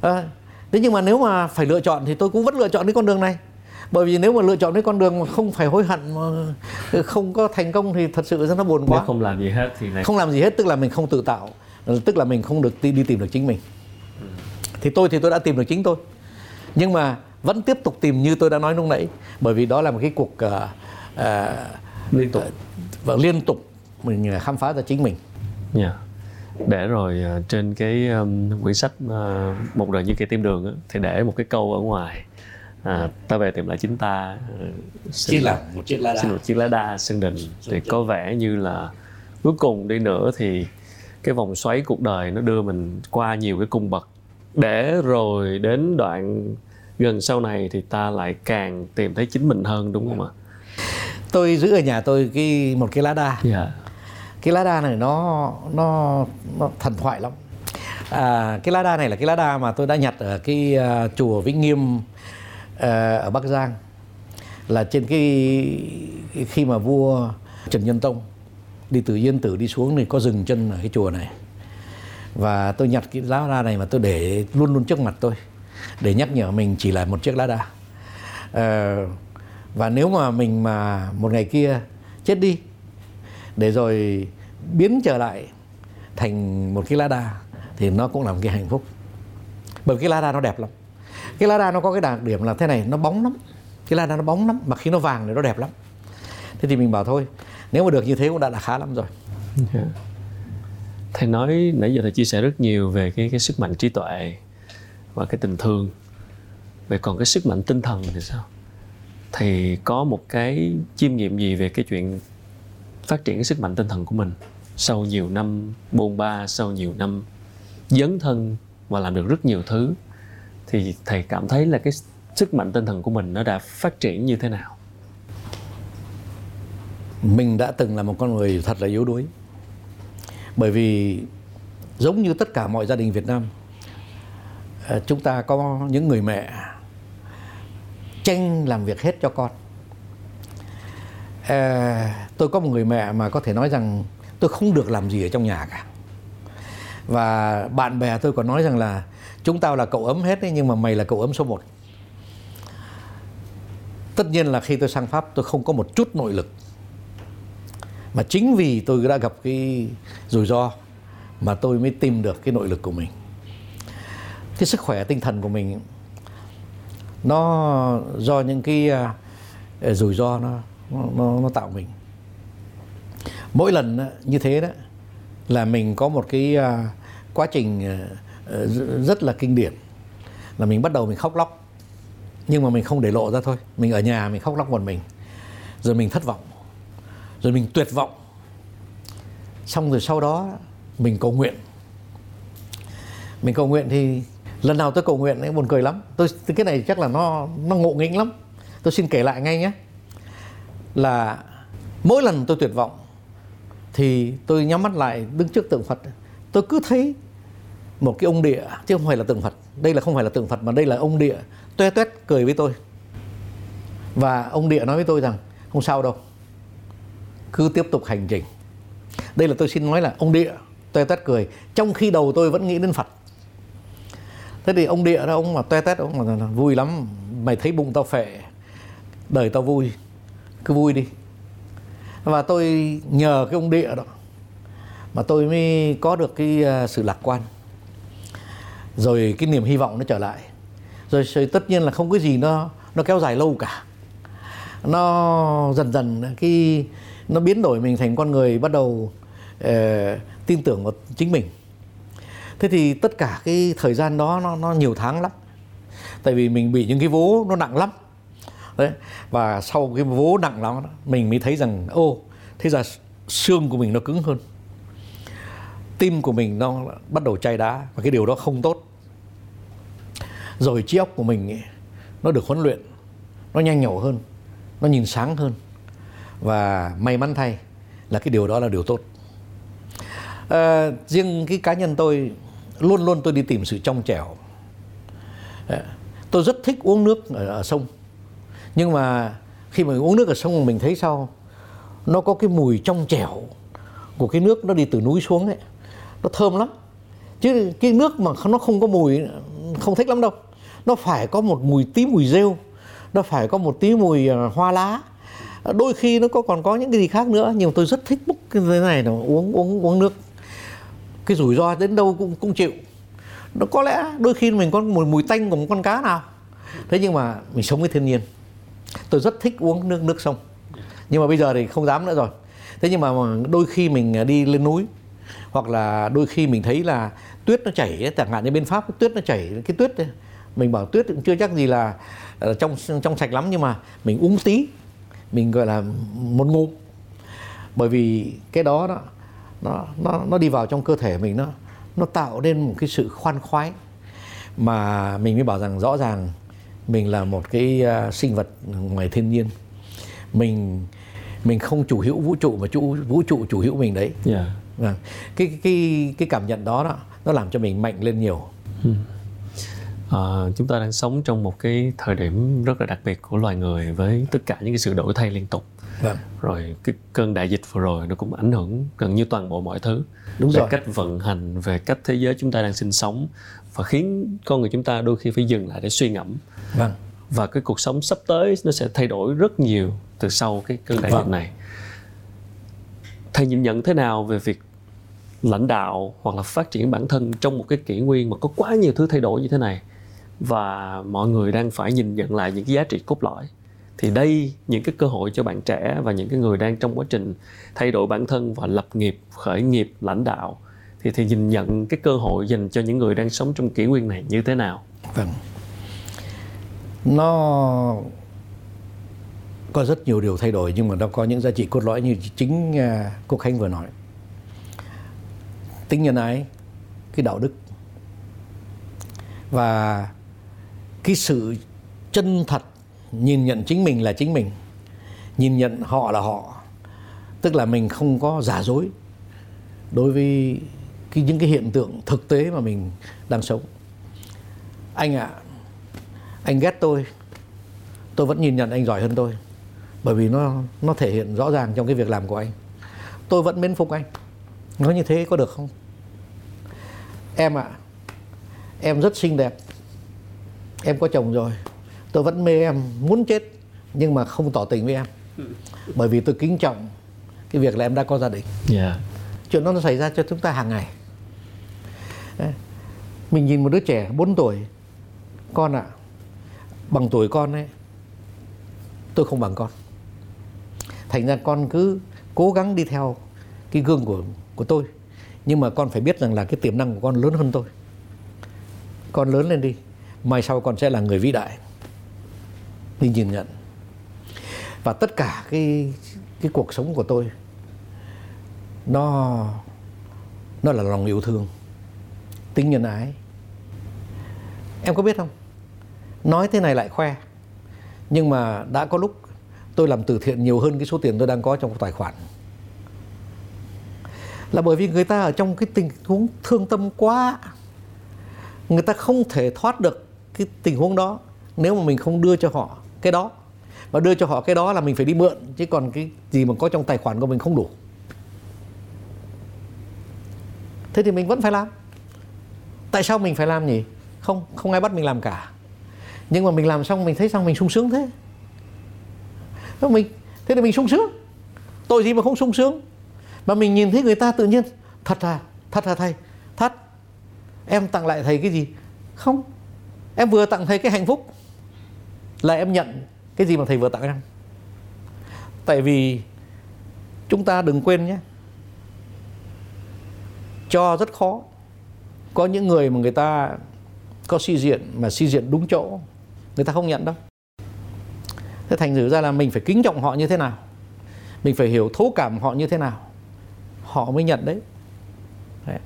À, thế nhưng mà nếu mà phải lựa chọn thì tôi cũng vẫn lựa chọn cái con đường này. Bởi vì nếu mà lựa chọn cái con đường mà không phải hối hận mà không có thành công thì thật sự nó buồn quá. nếu không làm gì hết thì này không làm gì hết tức là mình không tự tạo tức là mình không được đi tìm được chính mình. ừ. Thì tôi thì tôi đã tìm được chính tôi. Nhưng mà vẫn tiếp tục tìm như tôi đã nói lúc nãy bởi vì đó là một cái cuộc uh, uh, liên tục. và liên tục mình khám phá ra chính mình. Yeah. để rồi uh, trên cái um, quyển sách uh, một đời như cây tim đường á, thì để một cái câu ở ngoài. À, ta về tìm lại chính ta xin là một chiếc lá đa. xin một chiếc lá đa sân đình thì có vẻ như là cuối cùng đi nữa thì cái vòng xoáy cuộc đời nó đưa mình qua nhiều cái cung bậc để rồi đến đoạn gần sau này thì ta lại càng tìm thấy chính mình hơn đúng không ạ tôi giữ ở nhà tôi cái một cái lá đa yeah. Dạ. cái lá đa này nó nó nó thần thoại lắm à, cái lá đa này là cái lá đa mà tôi đã nhặt ở cái uh, chùa Vĩnh Nghiêm uh, ở Bắc Giang là trên cái khi mà vua Trần Nhân Tông đi từ Yên Tử đi xuống thì có dừng chân ở cái chùa này và tôi nhặt cái lá đa này mà tôi để luôn luôn trước mặt tôi để nhắc nhở mình chỉ là một chiếc lá đa. À, và nếu mà mình mà một ngày kia chết đi để rồi biến trở lại thành một cái lá đa thì nó cũng là một cái hạnh phúc. Bởi cái lá đa nó đẹp lắm. Cái lá đa nó có cái đặc điểm là thế này nó bóng lắm. Cái lá đa nó bóng lắm mà khi nó vàng thì nó đẹp lắm. Thế thì mình bảo thôi nếu mà được như thế cũng đã là khá lắm rồi. Yeah. Thầy nói nãy giờ thầy chia sẻ rất nhiều về cái cái sức mạnh trí tuệ và cái tình thương. Vậy còn cái sức mạnh tinh thần thì sao? Thầy có một cái chiêm nghiệm gì về cái chuyện phát triển cái sức mạnh tinh thần của mình sau nhiều năm bôn ba, sau nhiều năm dấn thân và làm được rất nhiều thứ? Thì thầy cảm thấy là cái sức mạnh tinh thần của mình nó đã phát triển như thế nào? Mình đã từng là một con người thật là yếu đuối bởi vì giống như tất cả mọi gia đình Việt Nam ờ, chúng ta có những người mẹ tranh làm việc hết cho con. À, tôi có một người mẹ mà có thể nói rằng tôi không được làm gì ở trong nhà cả. Và bạn bè tôi còn nói rằng là chúng tao là cậu ấm hết đấy nhưng mà mày là cậu ấm số 1 tất nhiên là khi tôi sang pháp tôi không có một chút nội lực mà chính vì tôi đã gặp cái rủi ro mà tôi mới tìm được cái nội lực của mình. Cái sức khỏe tinh thần của mình, nó do những cái à, à, rủi ro nó nó nó tạo mình. Mỗi lần như thế đó, là mình có một cái à, quá trình rất là kinh điển. Là mình bắt đầu mình khóc lóc, nhưng mà mình không để lộ ra thôi. Mình ở nhà mình khóc lóc một mình, rồi mình thất vọng rồi mình tuyệt vọng. Xong rồi sau đó, mình cầu nguyện. Mình cầu nguyện thì lần nào tôi cầu nguyện ấy, buồn cười lắm. Tôi, cái này chắc là nó nó ngộ nghĩnh lắm. Tôi xin kể lại ngay nhé. Là mỗi lần tôi tuyệt vọng thì tôi nhắm mắt lại đứng trước tượng Phật. Tôi cứ thấy một cái ông địa, chứ không phải là tượng Phật. Đây là không phải là tượng Phật mà đây là ông địa toe toét cười với tôi. Và ông địa nói với tôi rằng, không sao đâu cứ tiếp tục hành trình. Đây là tôi xin nói là ông địa toe tét cười trong khi đầu tôi vẫn nghĩ đến Phật. Thế thì ông địa đó ông mà toe tét ông mà vui lắm. Mày thấy bụng tao phệ đời tao vui cứ vui đi. Và tôi nhờ cái ông địa đó mà tôi mới có được cái ờ, sự lạc quan. Rồi cái niềm hy vọng nó trở lại. Rồi, rồi tất nhiên là không có gì nó nó kéo dài lâu cả. Nó dần dần cái nó biến đổi mình thành con người bắt đầu uh, tin tưởng vào chính mình. Thế thì tất cả cái thời gian đó nó nó nhiều tháng lắm. Tại vì mình bị những cái vố nó nặng lắm. Đấy và sau cái vố nặng lắm mình mới thấy rằng ô thế ra xương của mình nó cứng hơn. Tim của mình nó bắt đầu chai đá và cái điều đó không tốt. Rồi trí óc của mình ấy, nó được huấn luyện nó nhanh nhẩu hơn nó nhìn sáng hơn và may mắn thay là cái điều đó là điều tốt. À, riêng cái cá nhân tôi luôn luôn tôi đi tìm sự trong trẻo. Tôi rất thích uống nước ở, ở sông. Nhưng mà khi mà uống nước ở sông mình thấy sao? Nó có cái mùi trong trẻo của cái nước nó đi từ núi xuống ấy. Nó thơm lắm. Chứ cái nước mà nó không có mùi không thích lắm đâu. Nó phải có một mùi tí mùi rêu. Nó phải có một tí mùi ờ, hoa lá đôi khi nó có còn có những cái gì khác nữa nhưng mà tôi rất thích búc cái thế này là uống uống uống nước. Cái rủi ro đến đâu cũng cũng chịu. Nó có lẽ đôi khi mình có mùi mùi tanh của một con cá nào. Thế nhưng mà mình sống với thiên nhiên. Tôi rất thích uống nước nước sông. Nhưng mà bây giờ thì không dám nữa rồi. Thế nhưng mà đôi khi mình à, đi lên núi hoặc là đôi khi mình thấy là tuyết nó chảy chẳng hạn như bên pháp tuyết nó chảy cái tuyết ấy, mình bảo tuyết cũng chưa chắc gì là à, trong trong sạch lắm nhưng mà mình uống tí mình gọi là một ngụm bởi vì cái đó đó nó nó nó đi vào trong cơ thể mình nó nó tạo nên một cái sự khoan khoái mà mình mới bảo rằng rõ ràng mình là một cái uh, sinh vật ngoài thiên nhiên. Mình mình không chủ hữu vũ trụ mà chủ vũ trụ chủ hữu mình đấy. Yeah. Vâng. Cái cái cái cảm nhận đó đó nó làm cho mình mạnh lên nhiều. Hmm. À, chúng ta đang sống trong một cái thời điểm rất là đặc biệt của loài người với tất cả những cái sự đổi thay liên tục. Vâng. Rồi cái cơn đại dịch vừa rồi nó cũng ảnh hưởng gần như toàn bộ mọi thứ. Đúng về rồi. cách vận hành, về cách thế giới chúng ta đang sinh sống và khiến con người chúng ta đôi khi phải dừng lại để suy ngẫm. Vâng. Và cái cuộc sống sắp tới nó sẽ thay đổi rất nhiều từ sau cái cơn đại vâng. dịch này. Thầy nhìn nhận thế nào về việc lãnh đạo hoặc là phát triển bản thân trong một cái kỷ nguyên mà có quá nhiều thứ thay đổi như thế này và mọi người đang phải nhìn nhận lại những cái giá trị cốt lõi. Thì đây, những cái cơ hội cho bạn trẻ và những cái người đang trong quá trình thay đổi bản thân và lập nghiệp, khởi nghiệp, lãnh đạo. Thì thì nhìn nhận cái cơ hội dành cho những người đang sống trong kỷ nguyên này như thế nào? Vâng. Nó có rất nhiều điều thay đổi nhưng mà nó có những giá trị cốt lõi như chính à, cô khánh vừa nói. Tính nhân ái, cái đạo đức. Và cái sự chân thật nhìn nhận chính mình là chính mình nhìn nhận họ là họ tức là mình không có giả dối đối với cái, những cái hiện tượng thực tế mà mình đang sống. Anh ạ à, anh ghét tôi tôi vẫn nhìn nhận anh giỏi hơn tôi bởi vì nó nó thể hiện rõ ràng trong cái việc làm của anh. Tôi vẫn mến phục anh nói như thế có được không? Em ạ à, em rất xinh đẹp em có chồng rồi tôi vẫn mê em muốn chết nhưng mà không tỏ tình với em. Bởi vì tôi kính trọng cái việc là em đã có gia đình. Yeah. chuyện đó nó xảy ra cho chúng ta hàng ngày. Mình nhìn một đứa trẻ 4 tuổi con ạ à, bằng tuổi con ấy tôi không bằng con. Thành ra con cứ cố gắng đi theo cái gương của của tôi nhưng mà con phải biết rằng là cái tiềm năng của con lớn hơn tôi. Con lớn lên đi mai sau con sẽ là người vĩ đại. Đi nhìn nhận. Và tất cả cái cái cuộc sống của tôi, nó nó là lòng yêu thương, tính nhân ái. Em có biết không? Nói thế này lại khoe. Nhưng mà đã có lúc tôi làm từ thiện nhiều hơn cái số tiền tôi đang có trong tài khoản. Là bởi vì người ta ở trong cái tình huống thương tâm quá, người ta không thể thoát được cái tình huống đó, nếu mà mình không đưa cho họ cái đó và đưa cho họ cái đó là mình phải đi mượn, chứ còn cái gì mà có trong tài khoản của mình không đủ. Thế thì mình vẫn phải làm. Tại sao mình phải làm nhỉ? Không không ai bắt mình làm cả. Nhưng mà mình làm xong, mình thấy xong mình sung sướng thế? Thế mình, thế thì mình sung sướng. Tội gì mà không sung sướng? Mà mình nhìn thấy người ta tự nhiên, thật à thật à thầy, thật, em tặng lại thầy cái gì? Không em vừa tặng thầy cái hạnh phúc. Là em nhận cái gì mà thầy vừa tặng em? Tại vì chúng ta đừng quên nhé. Cho rất khó. Có những người mà người ta có suy diện, mà suy diện đúng chỗ, người ta không nhận đâu. Thế thành thử ra là mình phải kính trọng họ như thế nào? Mình phải hiểu thấu cảm họ như thế nào? Họ mới nhận đấy. đấy.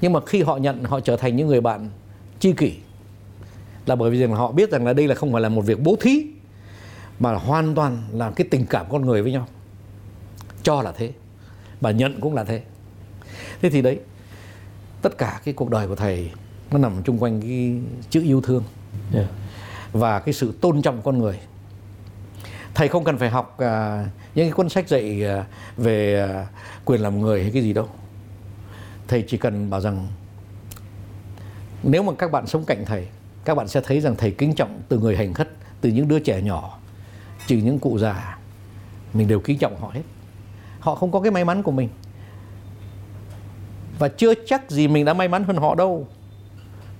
Nhưng mà khi họ nhận, họ trở thành những người bạn chi kỷ là bởi vì rằng họ biết rằng là đây là không phải là một việc bố thí mà hoàn toàn là cái tình cảm con người với nhau. Cho là thế và nhận cũng là thế. Thế thì đấy tất cả cái cuộc đời của thầy nó nằm chung quanh cái chữ yêu thương. Yeah. và cái sự tôn trọng con người. Thầy không cần phải học uh, những cái cuốn sách dạy uh, về uh, quyền làm người hay cái gì đâu. Thầy chỉ cần bảo rằng nếu mà các bạn sống cạnh thầy các bạn sẽ thấy rằng thầy kính trọng từ người hành khất, từ những đứa trẻ nhỏ, trừ những cụ già. Mình đều kính trọng họ hết. Họ không có cái may mắn của mình. Và chưa chắc gì mình đã may mắn hơn họ đâu.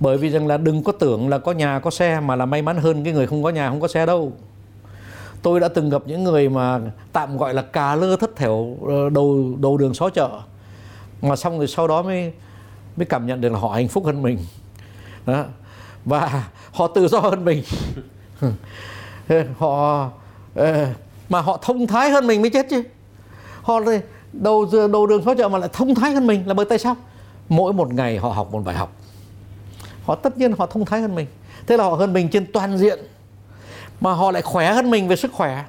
Bởi vì rằng là đừng có tưởng là có nhà, có xe mà là may mắn hơn cái người không có nhà, không có xe đâu. Tôi đã từng gặp những người mà tạm gọi là cà lơ thất thểu ờ, đầu đầu đường xó chợ, mà xong rồi sau đó mới mới cảm nhận được là họ hạnh phúc hơn mình. Đó và họ tự do hơn mình. Họ ờ, mà họ thông thái hơn mình mới chết chứ. Họ đầu đầu đường xó chợ mà lại thông thái hơn mình là bởi tại sao? Mỗi một ngày họ học một bài học. Họ tất nhiên họ thông thái hơn mình. Thế là họ hơn mình trên toàn diện. Mà họ lại khỏe hơn mình về sức khỏe.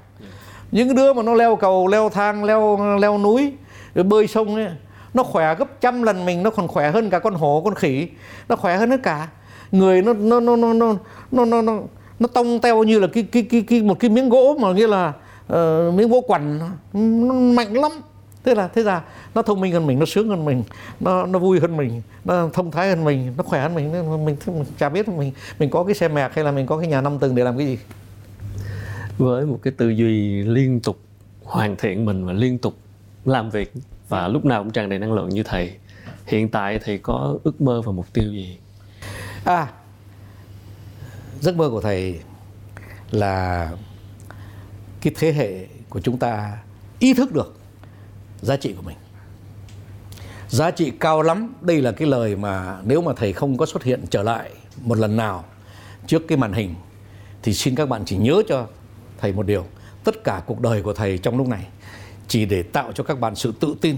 Những đứa mà nó leo cầu, leo thang, leo leo núi, rồi bơi sông ấy, nó khỏe gấp trăm lần mình, nó còn khỏe hơn cả con hổ, con khỉ, nó khỏe hơn hết cả người nó nó nó nó nó nó nó, nó, nó tông teo như là cái cái cái, cái một cái miếng gỗ mà nghĩa là uh, miếng gỗ quằn. Nó mạnh lắm. Thế là thế là nó thông minh hơn mình nó sướng hơn mình nó nó vui hơn mình nó thông thái hơn mình nó khỏe hơn mình. Mình, mình, mình chả biết mình mình có cái xe mẹc hay là mình có cái nhà năm tầng để làm cái gì. Với một cái tư duy liên tục hoàn thiện mình và liên tục làm việc và lúc nào cũng tràn đầy năng lượng như thầy hiện tại thì có ước mơ và mục tiêu gì? À. Giấc mơ của thầy là cái thế hệ của chúng ta ý thức được giá trị của mình. Giá trị cao lắm, đây là cái lời mà nếu mà thầy không có xuất hiện trở lại một lần nào trước cái màn hình thì xin các bạn chỉ nhớ cho thầy một điều, tất cả cuộc đời của thầy trong lúc này chỉ để tạo cho các bạn sự tự tin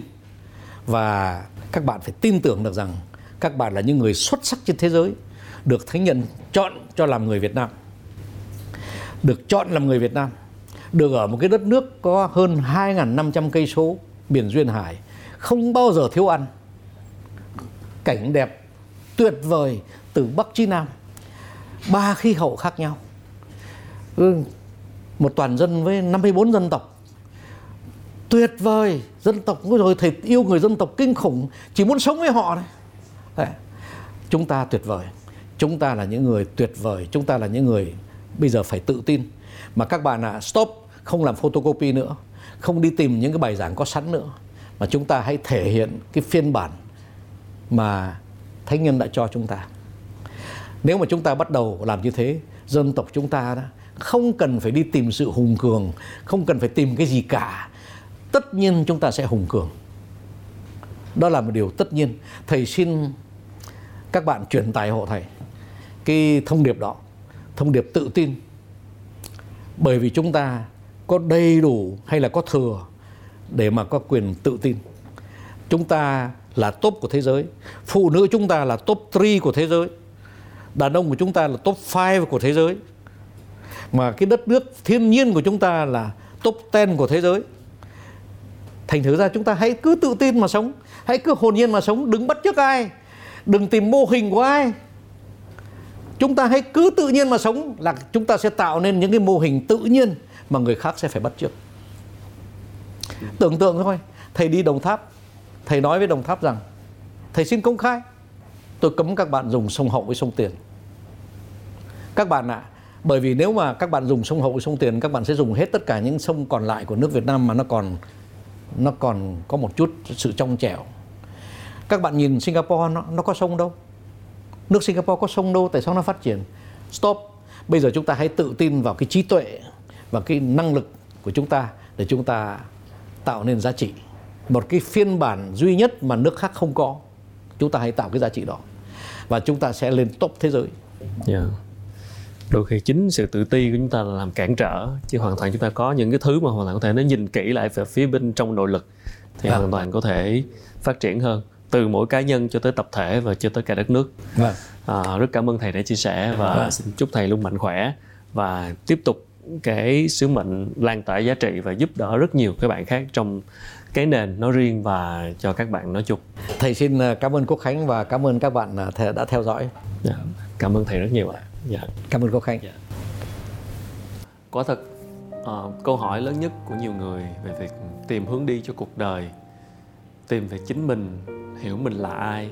và các bạn phải tin tưởng được rằng các bạn là những người xuất sắc trên thế giới được thánh nhân chọn cho làm người Việt Nam. Được chọn làm người Việt Nam. Được ở một cái đất nước có hơn 2.500 cây số biển duyên hải không bao giờ thiếu ăn. Cảnh đẹp tuyệt vời từ bắc chí nam. Ba khí hậu khác nhau. Ừ, một toàn dân với 54 dân tộc. Tuyệt vời dân tộc rồi thầy yêu người dân tộc kinh khủng chỉ muốn sống với họ này chúng ta tuyệt vời chúng ta là những người tuyệt vời, chúng ta là những người bây giờ phải tự tin. Mà các bạn à stop, không làm photocopy nữa, không đi tìm những cái bài giảng có sẵn nữa. Mà chúng ta hãy thể hiện cái phiên bản mà thánh nhân đã cho chúng ta. Nếu mà chúng ta bắt đầu làm như thế, dân tộc chúng ta đó, không cần phải đi tìm sự hùng cường, không cần phải tìm cái gì cả. Tất nhiên chúng ta sẽ hùng cường. Đó là một điều tất nhiên. Thầy xin các bạn truyền tài hộ thầy cái thông điệp đó, thông điệp tự tin. Bởi vì chúng ta có đầy đủ hay là có thừa để mà có quyền tự tin. Chúng ta là top của thế giới, phụ nữ chúng ta là top 3 của thế giới, đàn ông của chúng ta là top 5 của thế giới. Mà cái đất nước thiên nhiên của chúng ta là top 10 của thế giới. Thành thử ra chúng ta hãy cứ tự tin mà sống, hãy cứ hồn nhiên mà sống, đừng bắt chước ai, đừng tìm mô hình của ai chúng ta hãy cứ tự nhiên mà sống là chúng ta sẽ tạo nên những cái mô hình tự nhiên mà người khác sẽ phải bắt chước tưởng tượng thôi thầy đi đồng tháp thầy nói với đồng tháp rằng thầy xin công khai tôi cấm các bạn dùng sông hậu với sông tiền. Các bạn ạ à, bởi vì nếu mà các bạn dùng sông hậu với sông tiền các bạn sẽ dùng hết tất cả những sông còn lại của nước việt nam mà nó còn nó còn có một chút sự trong trẻo. Các bạn nhìn singapore nó nó có sông đâu nước singapore có sông đâu tại sao nó phát triển stop bây giờ chúng ta hãy tự tin vào cái trí tuệ và cái năng lực của chúng ta để chúng ta tạo nên giá trị một cái phiên bản duy nhất mà nước khác không có chúng ta hãy tạo cái giá trị đó và chúng ta sẽ lên top thế giới yeah. Dạ. đôi khi chính sự tự ti của chúng ta là làm cản trở chứ hoàn toàn chúng ta có những cái thứ mà hoàn toàn có thể nó nhìn kỹ lại về phía bên trong nội lực thì à. hoàn toàn có thể phát triển hơn từ mỗi cá nhân cho tới tập thể và cho tới cả đất nước à. À, rất cảm ơn thầy đã chia sẻ và à. xin chúc thầy luôn mạnh khỏe và tiếp tục cái sứ mệnh lan tỏa giá trị và giúp đỡ rất nhiều các bạn khác trong cái nền nói riêng và cho các bạn nói chung. Thầy xin à, cảm ơn Quốc Khánh và cảm ơn các bạn à, đã theo dõi. Dạ, cảm ơn thầy rất nhiều ạ. Dạ. Cảm ơn Quốc Khánh. Dạ. Quả thật uh, câu hỏi lớn nhất của nhiều người về việc tìm hướng đi cho cuộc đời, tìm về chính mình, hiểu mình là ai,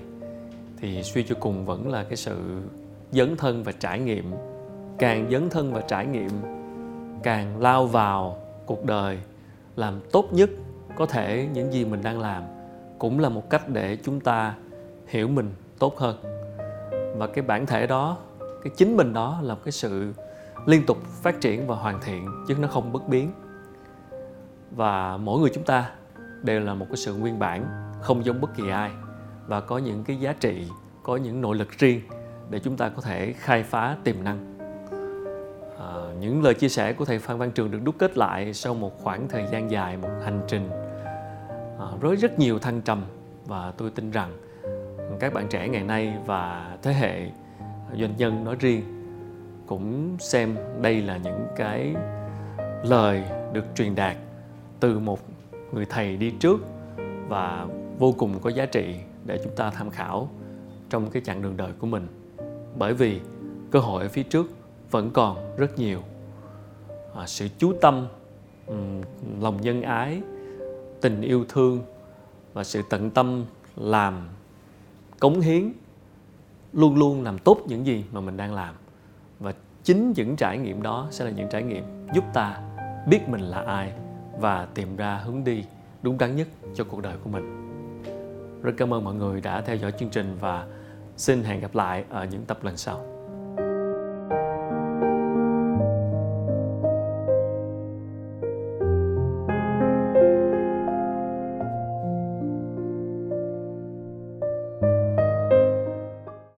thì suy cho cùng vẫn là cái sự dấn thân và trải nghiệm. Càng dấn thân và trải nghiệm, càng lao vào cuộc đời, làm tốt nhất có thể những gì mình đang làm cũng là một cách để chúng ta hiểu mình tốt hơn. Và cái bản thể đó, cái chính mình đó là một cái sự liên tục phát triển và hoàn thiện chứ nó không bất biến. Và mỗi người chúng ta đều là một cái sự nguyên bản không giống bất kỳ ai. Và có những cái giá trị có những nội lực riêng để chúng ta có thể khai phá tiềm năng. À, những lời chia sẻ của thầy Phan Văn Trường được đúc kết lại sau một khoảng thời gian dài, một hành trình à, với rất nhiều thăng trầm. Và tôi tin rằng các bạn trẻ ngày nay và thế hệ doanh nhân nói riêng cũng xem đây là những cái lời được truyền đạt từ một người thầy đi trước và vô cùng có giá trị để chúng ta tham khảo trong cái chặng đường đời của mình. Bởi vì cơ hội ở phía trước vẫn còn rất nhiều. À, sự chú tâm lòng nhân ái tình yêu thương và sự tận tâm làm cống hiến luôn luôn làm tốt những gì mà mình đang làm. Và chính những trải nghiệm đó sẽ là những trải nghiệm giúp ta biết mình là ai và tìm ra hướng đi đúng đắn nhất cho cuộc đời của mình rất cảm ơn mọi người đã theo dõi chương trình và xin hẹn gặp lại ở những tập lần sau.